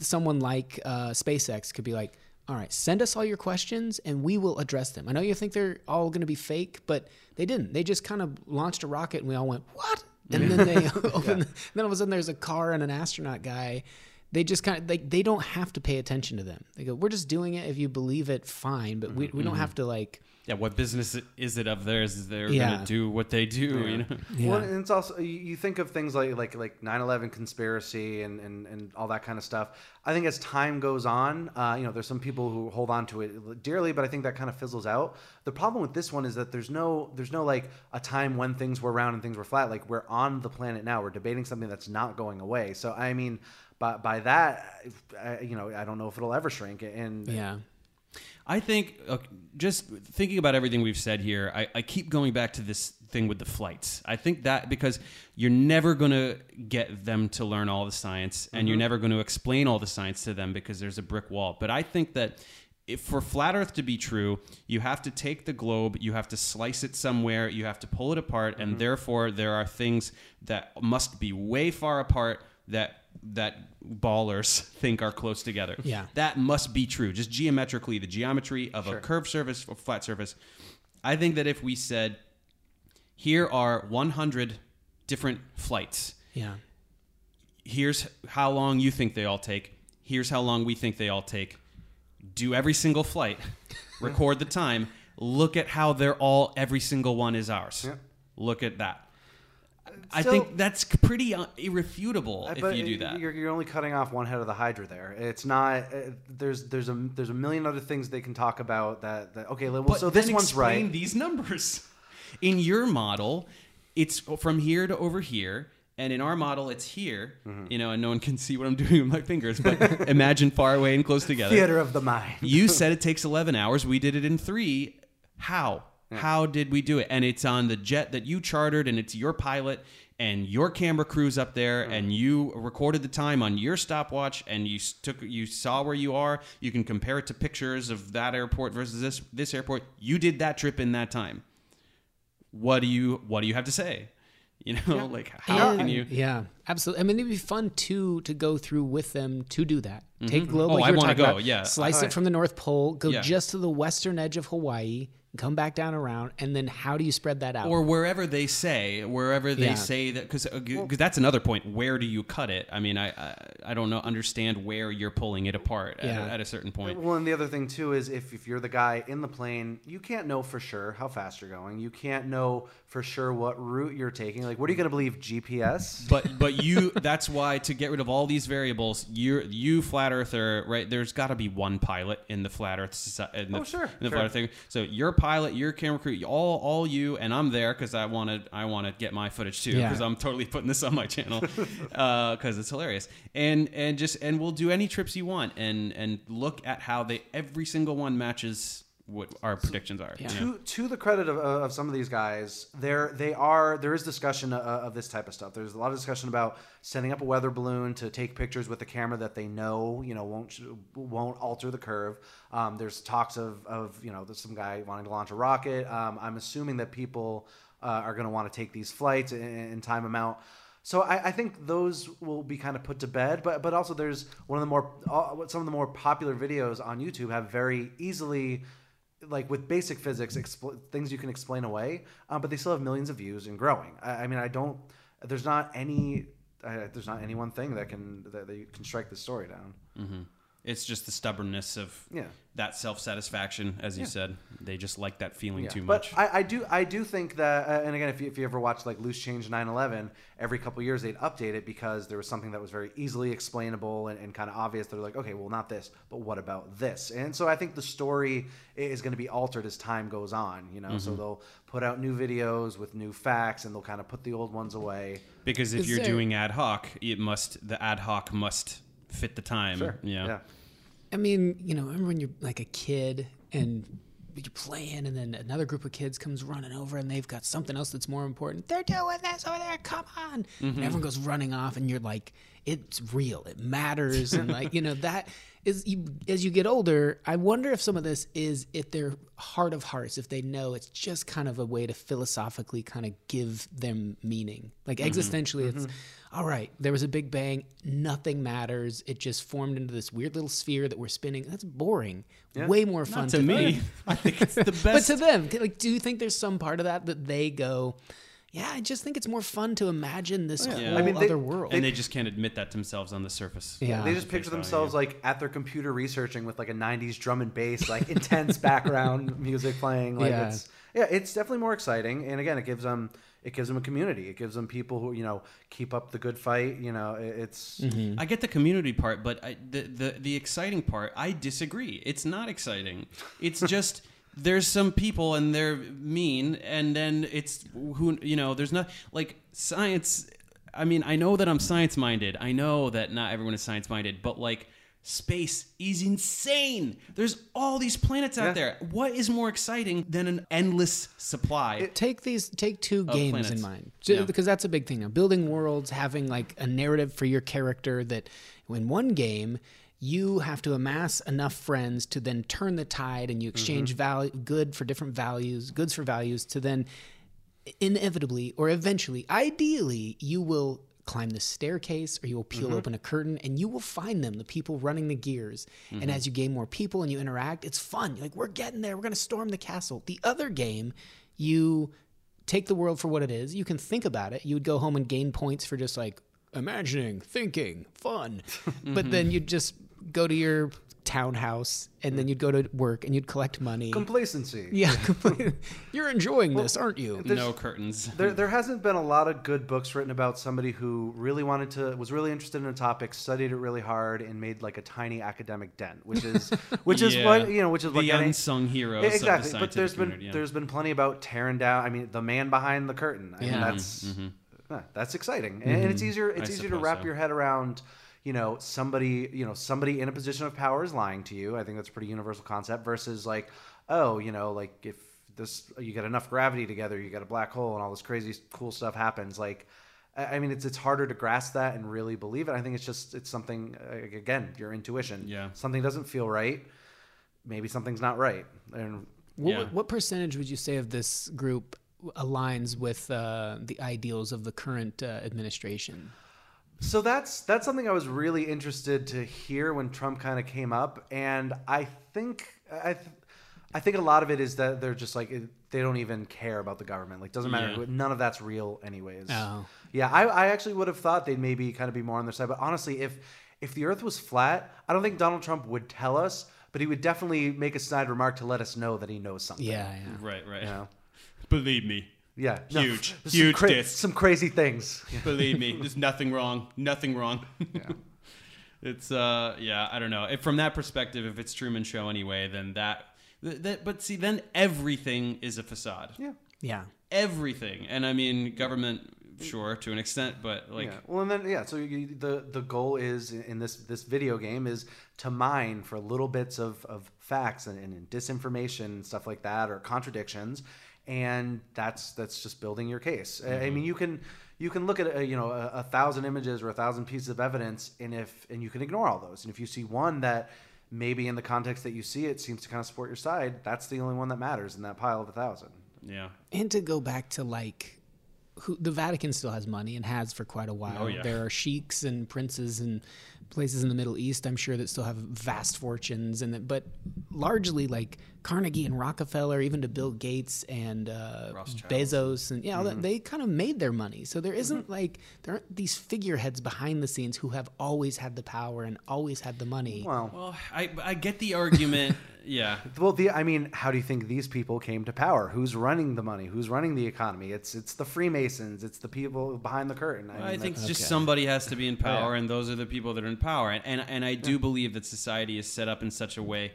someone like uh, SpaceX could be like, "All right, send us all your questions and we will address them." I know you think they're all going to be fake, but they didn't. They just kind of launched a rocket and we all went, "What?" And then they open. Then all of a sudden there's a car and an astronaut guy. They just kind of like they don't have to pay attention to them. They go, "We're just doing it. If you believe it, fine, but we, we don't have to like." yeah. What business is it of theirs? They're Yeah. gonna do what they do. You know. Yeah. Well, and it's also you- you think of things like like like 9/11 conspiracy and, and and all that kind of stuff. I think as time goes on, uh, you know, there's some people who hold on to it dearly, but I think that kind of fizzles out. The problem with this one is that there's no there's no like a time when things were round and things were flat. Like we're on the planet now. We're debating something that's not going away. So I mean, by by that, I, you know, I don't know if it'll ever shrink. And Yeah. I think uh, just thinking about everything we've said here, I, I keep going back to this thing with the flights. I think that because you're never going to get them to learn all the science and you're never going to explain all the science to them because there's a brick wall. But I think that if for flat earth to be true, you have to take the globe, you have to slice it somewhere, you have to pull it apart and therefore there are things that must be way far apart that that ballers think are close together. Yeah. That must be true. Just geometrically, the geometry of a curved surface or flat surface. I think that if we said, here are 100 different flights, Yeah. here's how long you think they all take, here's how long we think they all take, do every single flight, record the time, look at how they're all, every single one is ours. Yeah. Look at that. I Still- think that's pretty uh, irrefutable if you do that. You're, you're only cutting off one head of the hydra there. It's not. Uh, there's there's a there's a million other things they can talk about. That, that okay. Well, But so this one's right. These numbers in your model, it's from here to over here, and in our model, it's here. Mm-hmm. You know, and no one can see what I'm doing with my fingers. But imagine far away and close together. Theater of the mind. You said it takes 11 hours. We did it in three. How? How did we do it? And it's on the jet that you chartered, and it's your pilot and your camera crew's up there, mm-hmm. and you recorded the time on your stopwatch, and you took, you saw where you are. You can compare it to pictures of that airport versus this this airport. You did that trip in that time. What do you What do you have to say? You know, like how And- can you? Yeah, absolutely. I mean, it'd be fun too to go through with them to do that. Take mm-hmm. a globe Oh, like I wanna go, about, yeah. Slice Oh, it from the North Pole, go Yeah. just to the western edge of Hawaii, come back down around, and then how do you spread that out? or wherever they say wherever they Yeah. say that because uh, that's another point where do you cut it i mean i i, I don't know understand where you're pulling it apart at, Yeah. a, at a certain point Well, and the other thing too is if, if you're the guy in the plane, you can't know for sure how fast you're going. You can't know for sure what route you're taking. Like, what are you going to believe? GPS? but but you that's why to get rid of all these variables you you flat earther right there's got to be one pilot in the flat earth soci- in the, Oh, sure, in the sure. flat earth thing so your pilot your camera crew all all you and i'm there because i wanted i want to get my footage too Yeah. because i'm totally putting this on my channel uh, because it's hilarious and and just and we'll do any trips you want and and look at how they every single one matches what our predictions are Yeah. you to, to the credit of, of some of these guys, there they are. There is discussion of, of this type of stuff. There's a lot of discussion about setting up a weather balloon to take pictures with a camera that they know, you know, won't won't alter the curve. Um, there's talks of, of you know, there's some guy wanting to launch a rocket. Um, I'm assuming that people uh, are going to want to take these flights and, and time them out. So I, I think those will be kind of put to bed, but but also there's one of the more uh, some of the more popular videos on YouTube have very easily like with basic physics expl- things you can explain away, uh, but they still have millions of views and growing. I, I mean, I don't. There's not any. Uh, there's not any one thing that can that, you can strike the story down. It's just the stubbornness of Yeah. that self-satisfaction as you said. They just like that feeling Yeah. too but much. I, I do I do think that uh, and again if you, if you ever watched like Loose Change 9/11 every couple years they'd update it because there was something that was very easily explainable and, and kind of obvious. They're like okay well not this but what about this? And so I think the story is going to be altered as time goes on you know? Mm-hmm. so they'll put out new videos with new facts and they'll kind of put the old ones away. Because if Is you're there- doing ad hoc, it must the ad hoc must fit the time. Sure. Yeah. yeah. I mean, you know, remember when you're like a kid and you're playing, and then another group of kids comes running over, and they've got something else that's more important. They're doing this over there. Come on! And everyone goes running off, and you're like, it's real. It matters, and like you know that is you, as you get older. I wonder if some of this is if their heart of hearts, if they know it's just kind of a way to philosophically kind of give them meaning, like mm-hmm. existentially, it's mm-hmm. all right, there was a big bang, nothing matters. It just formed into this weird little sphere that we're spinning. That's boring. Way more fun Not to me. I think it's the best. But to them, like, do you think there's some part of that that they go, yeah, I just think it's more fun to imagine this oh, whole Yeah. I mean, they- other world. and they just can't admit that to themselves on the surface. Yeah. They just Face picture value. themselves like at their computer researching with like a '90s drum and bass, like intense background music playing. Like Yeah. it's yeah, it's definitely more exciting. And again, it gives them it gives them a community. It gives them people who you know keep up the good fight. You know, it- it's mm-hmm. I get the community part, but I, the, the the exciting part, I disagree. It's not exciting. It's just there's some people and they're mean, and then it's who you know. There's not like science. I mean, I know that I'm science minded. I know that not everyone is science minded, but like space is insane. There's all these planets out Yeah. there. What is more exciting than an endless supply? take these take two games planets. in mind So- Yeah. because that's a big thing now building worlds having like a narrative for your character that in one game you have to amass enough friends to then turn the tide and you exchange mm-hmm. value good for different values goods for values to then inevitably or eventually ideally you will climb the staircase or you will peel mm-hmm. open a curtain and you will find them the people running the gears. And mm-hmm. as you gain more people and you interact it's fun. You're like we're getting there. We're going to storm the castle. The other game you take the world for what it is. You can think about it. You would go home and gain points for just like imagining thinking fun. But then you'd just go to your townhouse and then you'd go to work and you'd collect money complacency. yeah completely. you're enjoying this aren't you no curtains. There, there hasn't been a lot of good books written about somebody who really wanted to, was really interested in a topic, studied it really hard, and made like a tiny academic dent, which is, which is Yeah. what you know, which is the getting- unsung heroes Yeah, of the exactly. But there's been yeah. there's been plenty about tearing down. I mean, the man behind the curtain. I mean, Yeah. that's mm-hmm. yeah, that's exciting, and, and it's easier. It's easier to wrap so. your head around. You know, somebody you know somebody in a position of power is lying to you. I think that's a pretty universal concept. Versus like, oh, you know, like if this you get enough gravity together, you get a black hole, and all this crazy cool stuff happens. Like. I I mean, it's it's harder to grasp that and really believe it. I think it's just it's something uh, again, your intuition. Yeah. something doesn't feel right. Maybe something's not right, and What, Yeah. what percentage would you say of this group aligns with uh, the ideals of the current uh, administration? So that's that's something I was really interested to hear when Trump kind of came up, and I think I th- I think a lot of it is that they're just like it, they don't even care about the government. Like doesn't matter. Yeah. who- None of that's real, anyways. Oh. Yeah, I, I actually would have thought they'd maybe kind of be more on their side, but honestly, if if the Earth was flat, I don't think Donald Trump would tell us, but he would definitely make a snide remark to let us know that he knows something. Yeah, yeah. right, right. You know? Believe me, Yeah. no, Huge. some Huge cra- diss. Some crazy things. Believe me, there's nothing wrong. Nothing wrong. Yeah. it's uh yeah, I don't know. If from that perspective, if it's Truman Show anyway, then that that but see then everything is a facade. Yeah. Yeah. Everything. And I mean government sure to an extent, but like yeah. Well, and then yeah. So you, the the goal is in this this video game is to mine for little bits of, of facts and, and disinformation and stuff like that or contradictions, and that's that's just building your case. I- I mean, mm-hmm. you can you can look at a, you know a, a thousand images or a thousand pieces of evidence, and if and you can ignore all those, and if you see one that maybe in the context that you see it seems to kind of support your side, that's the only one that matters in that pile of a thousand. yeah. And to go back to like who the Vatican still has money and has for quite a oh, while. Oh, yeah. There are sheiks and princes and places in the Middle East, I'm sure, that still have vast fortunes and that, but largely like Carnegie and Rockefeller, even to Bill Gates and uh, Bezos and yeah, all that, they kind of made their money. So there isn't like there aren't these figureheads behind the scenes who have always had the power and always had the money. Well, Well, I I get the argument. yeah. Well, the I mean, how do you think these people came to power? Who's running the money? Who's running the economy? It's it's the Freemasons. It's the people behind the curtain. I mean, think that's- just somebody has to be in power, Yeah. and those are the people that are in power. And and, and I do believe that society is set up in such a way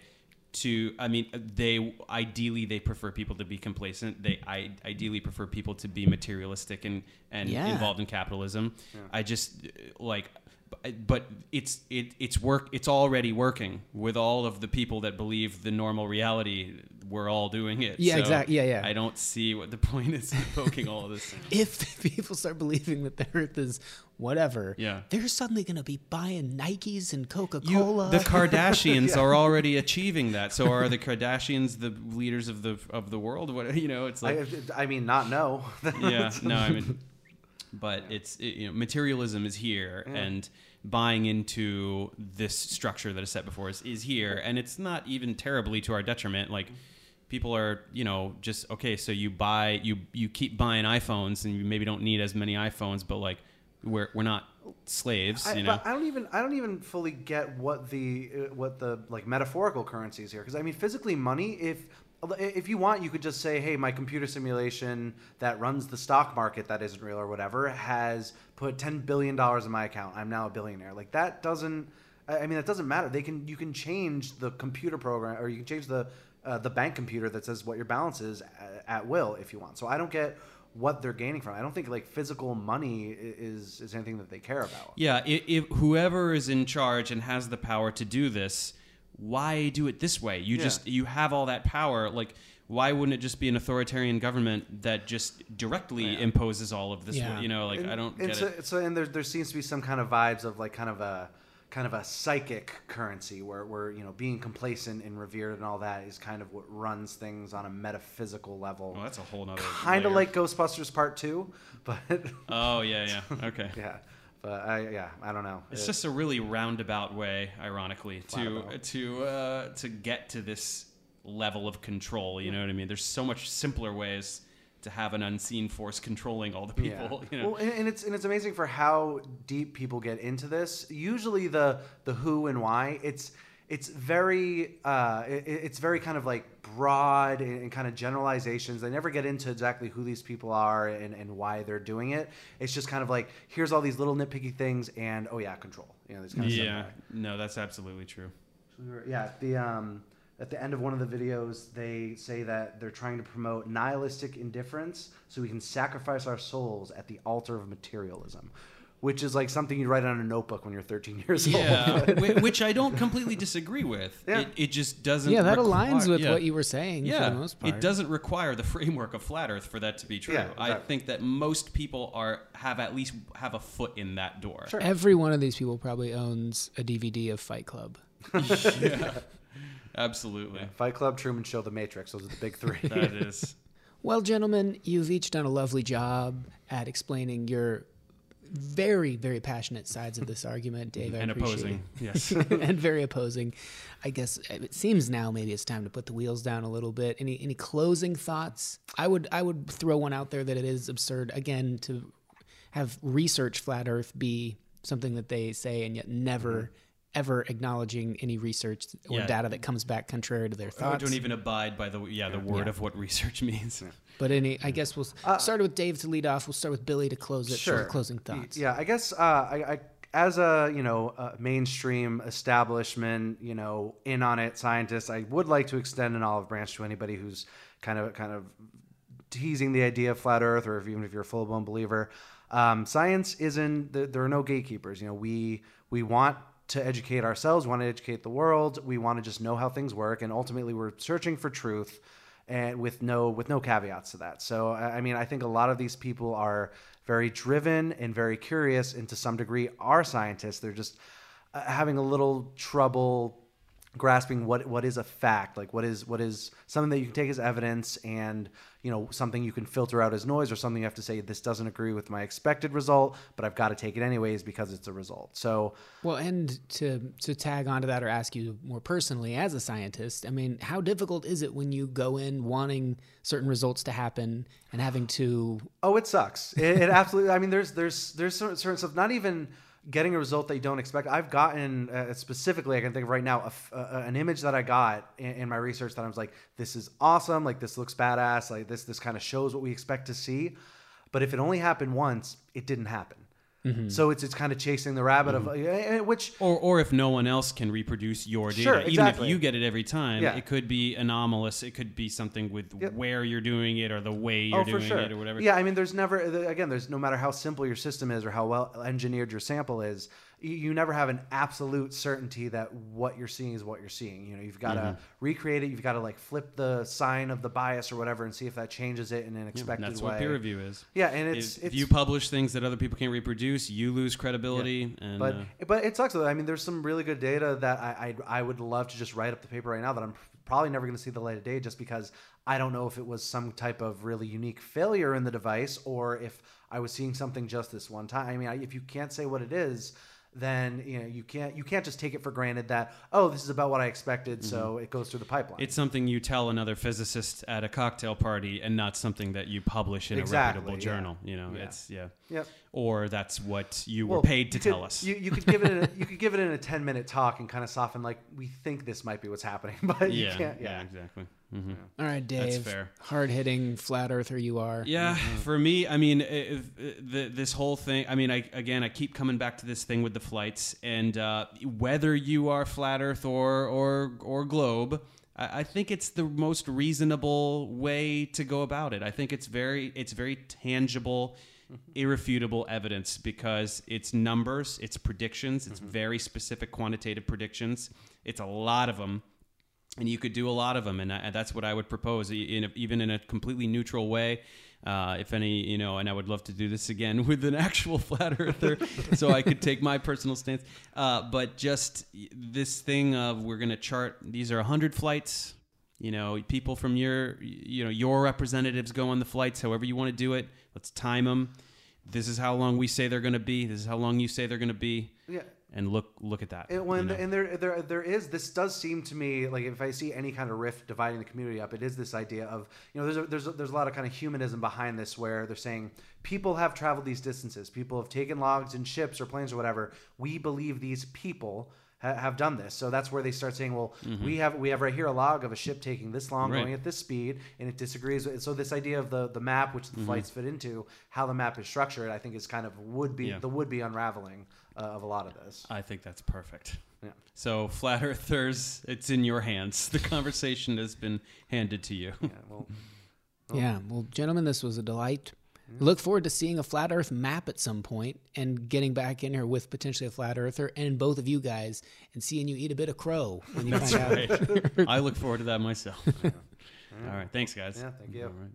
to. I mean, they ideally they prefer people to be complacent. They I, ideally prefer people to be materialistic and and Yeah. involved in capitalism. I just uh, like. but, but it's it it's work it's already working with all of the people that believe the normal reality we're all doing it Yeah, So exact- yeah, yeah. i don't see what the point is in poking all of this if people start believing that the Earth is whatever, Yeah. they're suddenly going to be buying Nikes and Coca Cola. the Kardashians are already achieving that. So are the Kardashians the leaders of the of the world? What you know? It's like I, I mean, not no. yeah, no, I mean, but it's it, you know, materialism is here, and buying into this structure that is set before us is here, and it's not even terribly to our detriment. Like people are, you know, just okay. So you buy, you you keep buying iPhones, and you maybe don't need as many iPhones, but like we're we're not slaves, I, you know. but I don't even I don't even fully get what the uh, what the like metaphorical currency is here because I mean physically money if if you want you could just say hey my computer simulation that runs the stock market that isn't real or whatever has put 10 billion dollars in my account I'm now a billionaire like that doesn't I mean that doesn't matter they can you can change the computer program or you can change the uh, the bank computer that says what your balance is at, at will if you want so I don't get what they're gaining from it. I don't think like physical money is is anything that they care about. Yeah, if, if whoever is in charge and has the power to do this, why do it this way? You Yeah. just you have all that power. Like, why wouldn't it just be an authoritarian government that just directly imposes all of this? Yeah. You know, like And- I don't and get so, it. So and there there seems to be some kind of vibes of like kind of a kind of a psychic currency where where you know being complacent and revered and all that is kind of what runs things on a metaphysical level. Well, that's a whole nother. kind of like Ghostbusters Part Two, but Oh yeah, yeah. Okay. yeah, but I yeah I don't know. It's It- just a really roundabout way, ironically, to to uh, to get to this level of control. You know what I mean? There's so much simpler ways to have an unseen force controlling all the people. You know? Well, and, and it's and it's amazing for how deep people get into this. Usually, the the who and why it's it's very uh, it, it's very kind of like broad and, and kind of generalizations. They never get into exactly who these people are and, and why they're doing it. It's just kind of like here's all these little nitpicky things and oh yeah, control. You know, this kind of yeah. stuff. No, that's absolutely true. So we were- Yeah, the um, at the end of one of the videos, they say that they're trying to promote nihilistic indifference so we can sacrifice our souls at the altar of materialism, which is like something you write on a notebook when you're 13 years Yeah, old. whi- which I don't completely disagree with. Yeah. It, it just doesn't. yeah, that require- aligns with yeah. what you were saying Yeah, for the most part. it doesn't require the framework of flat Earth for that to be true. Yeah, I think that most people are have at least have a foot in that door. Sure. Every one of these people probably owns a DVD of Fight Club. yeah, absolutely. Fight Club, Truman Show, The Matrix. Those are the big three. That is. Well, gentlemen, you've each done a lovely job at explaining your very, very passionate sides of this argument, Dave. I and appreciate opposing. Yes. and very opposing. I guess uh, it seems now maybe it's time to put the wheels down a little bit. Any any closing thoughts? I would I would throw one out there that it is absurd again to have research flat Earth be something that they say and yet never. Mm-hmm. Ever acknowledging any research or Yeah. data that comes back contrary to their I thoughts. don't even abide by the yeah the word Yeah. of what research means. But any, I guess we'll Uh, start with Dave to lead off. We'll start with Billy to close it. for closing thoughts. Yeah, I guess uh, I, I, as a you know a mainstream establishment, you know, in on it scientist, I would like to extend an olive branch to anybody who's kind of kind of teasing the idea of flat Earth, or if, even if you're a full blown believer. Um, science isn't. There, there are no gatekeepers. You know, we we want to educate ourselves, want to educate the world. We want to just know how things work, and ultimately, we're searching for truth and with no with no caveats to that. So I I mean, I think a lot of these people are very driven and very curious, and to some degree are scientists. They're just uh, having a little trouble grasping what what is a fact, like what is what is something that you can take as evidence, and you know something you can filter out as noise, or something you have to say this doesn't agree with my expected result, but I've got to take it anyways because it's a result. So Well, and to to tag onto that or ask you more personally as a scientist, I mean, how difficult is it when you go in wanting certain results to happen and having to Oh, it sucks. It, it absolutely. I mean, there's there's there's certain, certain stuff. Not even getting a result you don't expect. I've gotten uh, specifically. I can think of right now a uh, an image that I got in, in my research that I was like, this is awesome. Like this looks badass. Like this this kind of shows what we expect to see. But if it only happened once, it didn't happen. Mm-hmm. So it's it's kind of chasing the rabbit of uh, which Or, or if no one else can reproduce your data, Sure, even if you get it every time, Yeah. it could be anomalous. It could be something with Yep. where you're doing it or the way you're oh, doing sure. it or whatever. Yeah, I mean, there's never again, there's no matter how simple your system is or how well engineered your sample is, you, never have an absolute certainty that what you're seeing is what you're seeing. You know, you've got to Mm-hmm. recreate it. You've got to like flip the sign of the bias or whatever and see if that changes it in an expected that's way. what peer review is. Yeah, and it's if, it's if you publish things that other people can't reproduce, you lose credibility. And but uh, but it sucks though. I mean, there's some really good data that I I, I would love to just write up the paper right now that I'm probably never going to see the light of day just because I don't know if it was some type of really unique failure in the device or if I was seeing something just this one time. I mean, I, if you can't say what it is. Then you know you can't you can't just take it for granted that oh this is about what I expected so mm-hmm. it goes through the pipeline. it's something you tell another physicist at a cocktail party, and not something that you publish in Exactly, a reputable yeah. journal. You know, Yeah. it's yeah. Yep. Or that's what you Well, were paid to could- tell us. You, you could give it in a, you could give it in a ten minute talk and kind of soften like we think this might be what's happening, but you yeah, can't. yeah, Yeah, exactly. Hmm All right, Dave. That's fair. Hard hitting flat earther you are. Yeah, for me, I mean, if, if, the, this whole thing. I mean, I again, I keep coming back to this thing with the flights, and uh, whether you are flat Earth or or or globe, I, I think it's the most reasonable way to go about it. I think it's very, it's very tangible, irrefutable evidence because it's numbers, it's predictions, it's very specific quantitative predictions. It's a lot of them and you could do a lot of them and, I, that's what i would propose in a, even in a completely neutral way uh, if any you know and i would love to do this again with an actual flat earther so i could take my personal stance. Uh, but just this thing of we're going to chart these are 100 flights you know people from your you know your representatives go on the flights however you want to do it let's time them this is how long we say they're going to be this is how long you say they're going to be. Yeah. And look look at that And when you know? and there there there is this does seem to me like if I see any kind of rift dividing the community up, it is this idea of you know there's a, there's a, there's a lot of kind of humanism behind this where they're saying people have traveled these distances, people have taken logs and ships or planes or whatever. We believe these people ha- have done this, so that's where they start saying, well, mm-hmm. we have we have right here a log of a ship taking this long, Right. going at this speed, and it disagrees. with So this idea of the the map, which the mm-hmm. flights fit into, how the map is structured, I think is kind of would be Yeah. the would be unraveling uh, of a lot of this. I think that's perfect. Yeah. So, flat earthers, it's in your hands. The conversation has been handed to you. Yeah, well. Yeah. Well, gentlemen, this was a delight. Look forward to seeing a flat Earth map at some point and getting back in here with potentially a flat earther and both of you guys and seeing you eat a bit of crow when you find out. Right. I look forward to that myself. All right. Thanks, guys. Yeah, thank you. All right.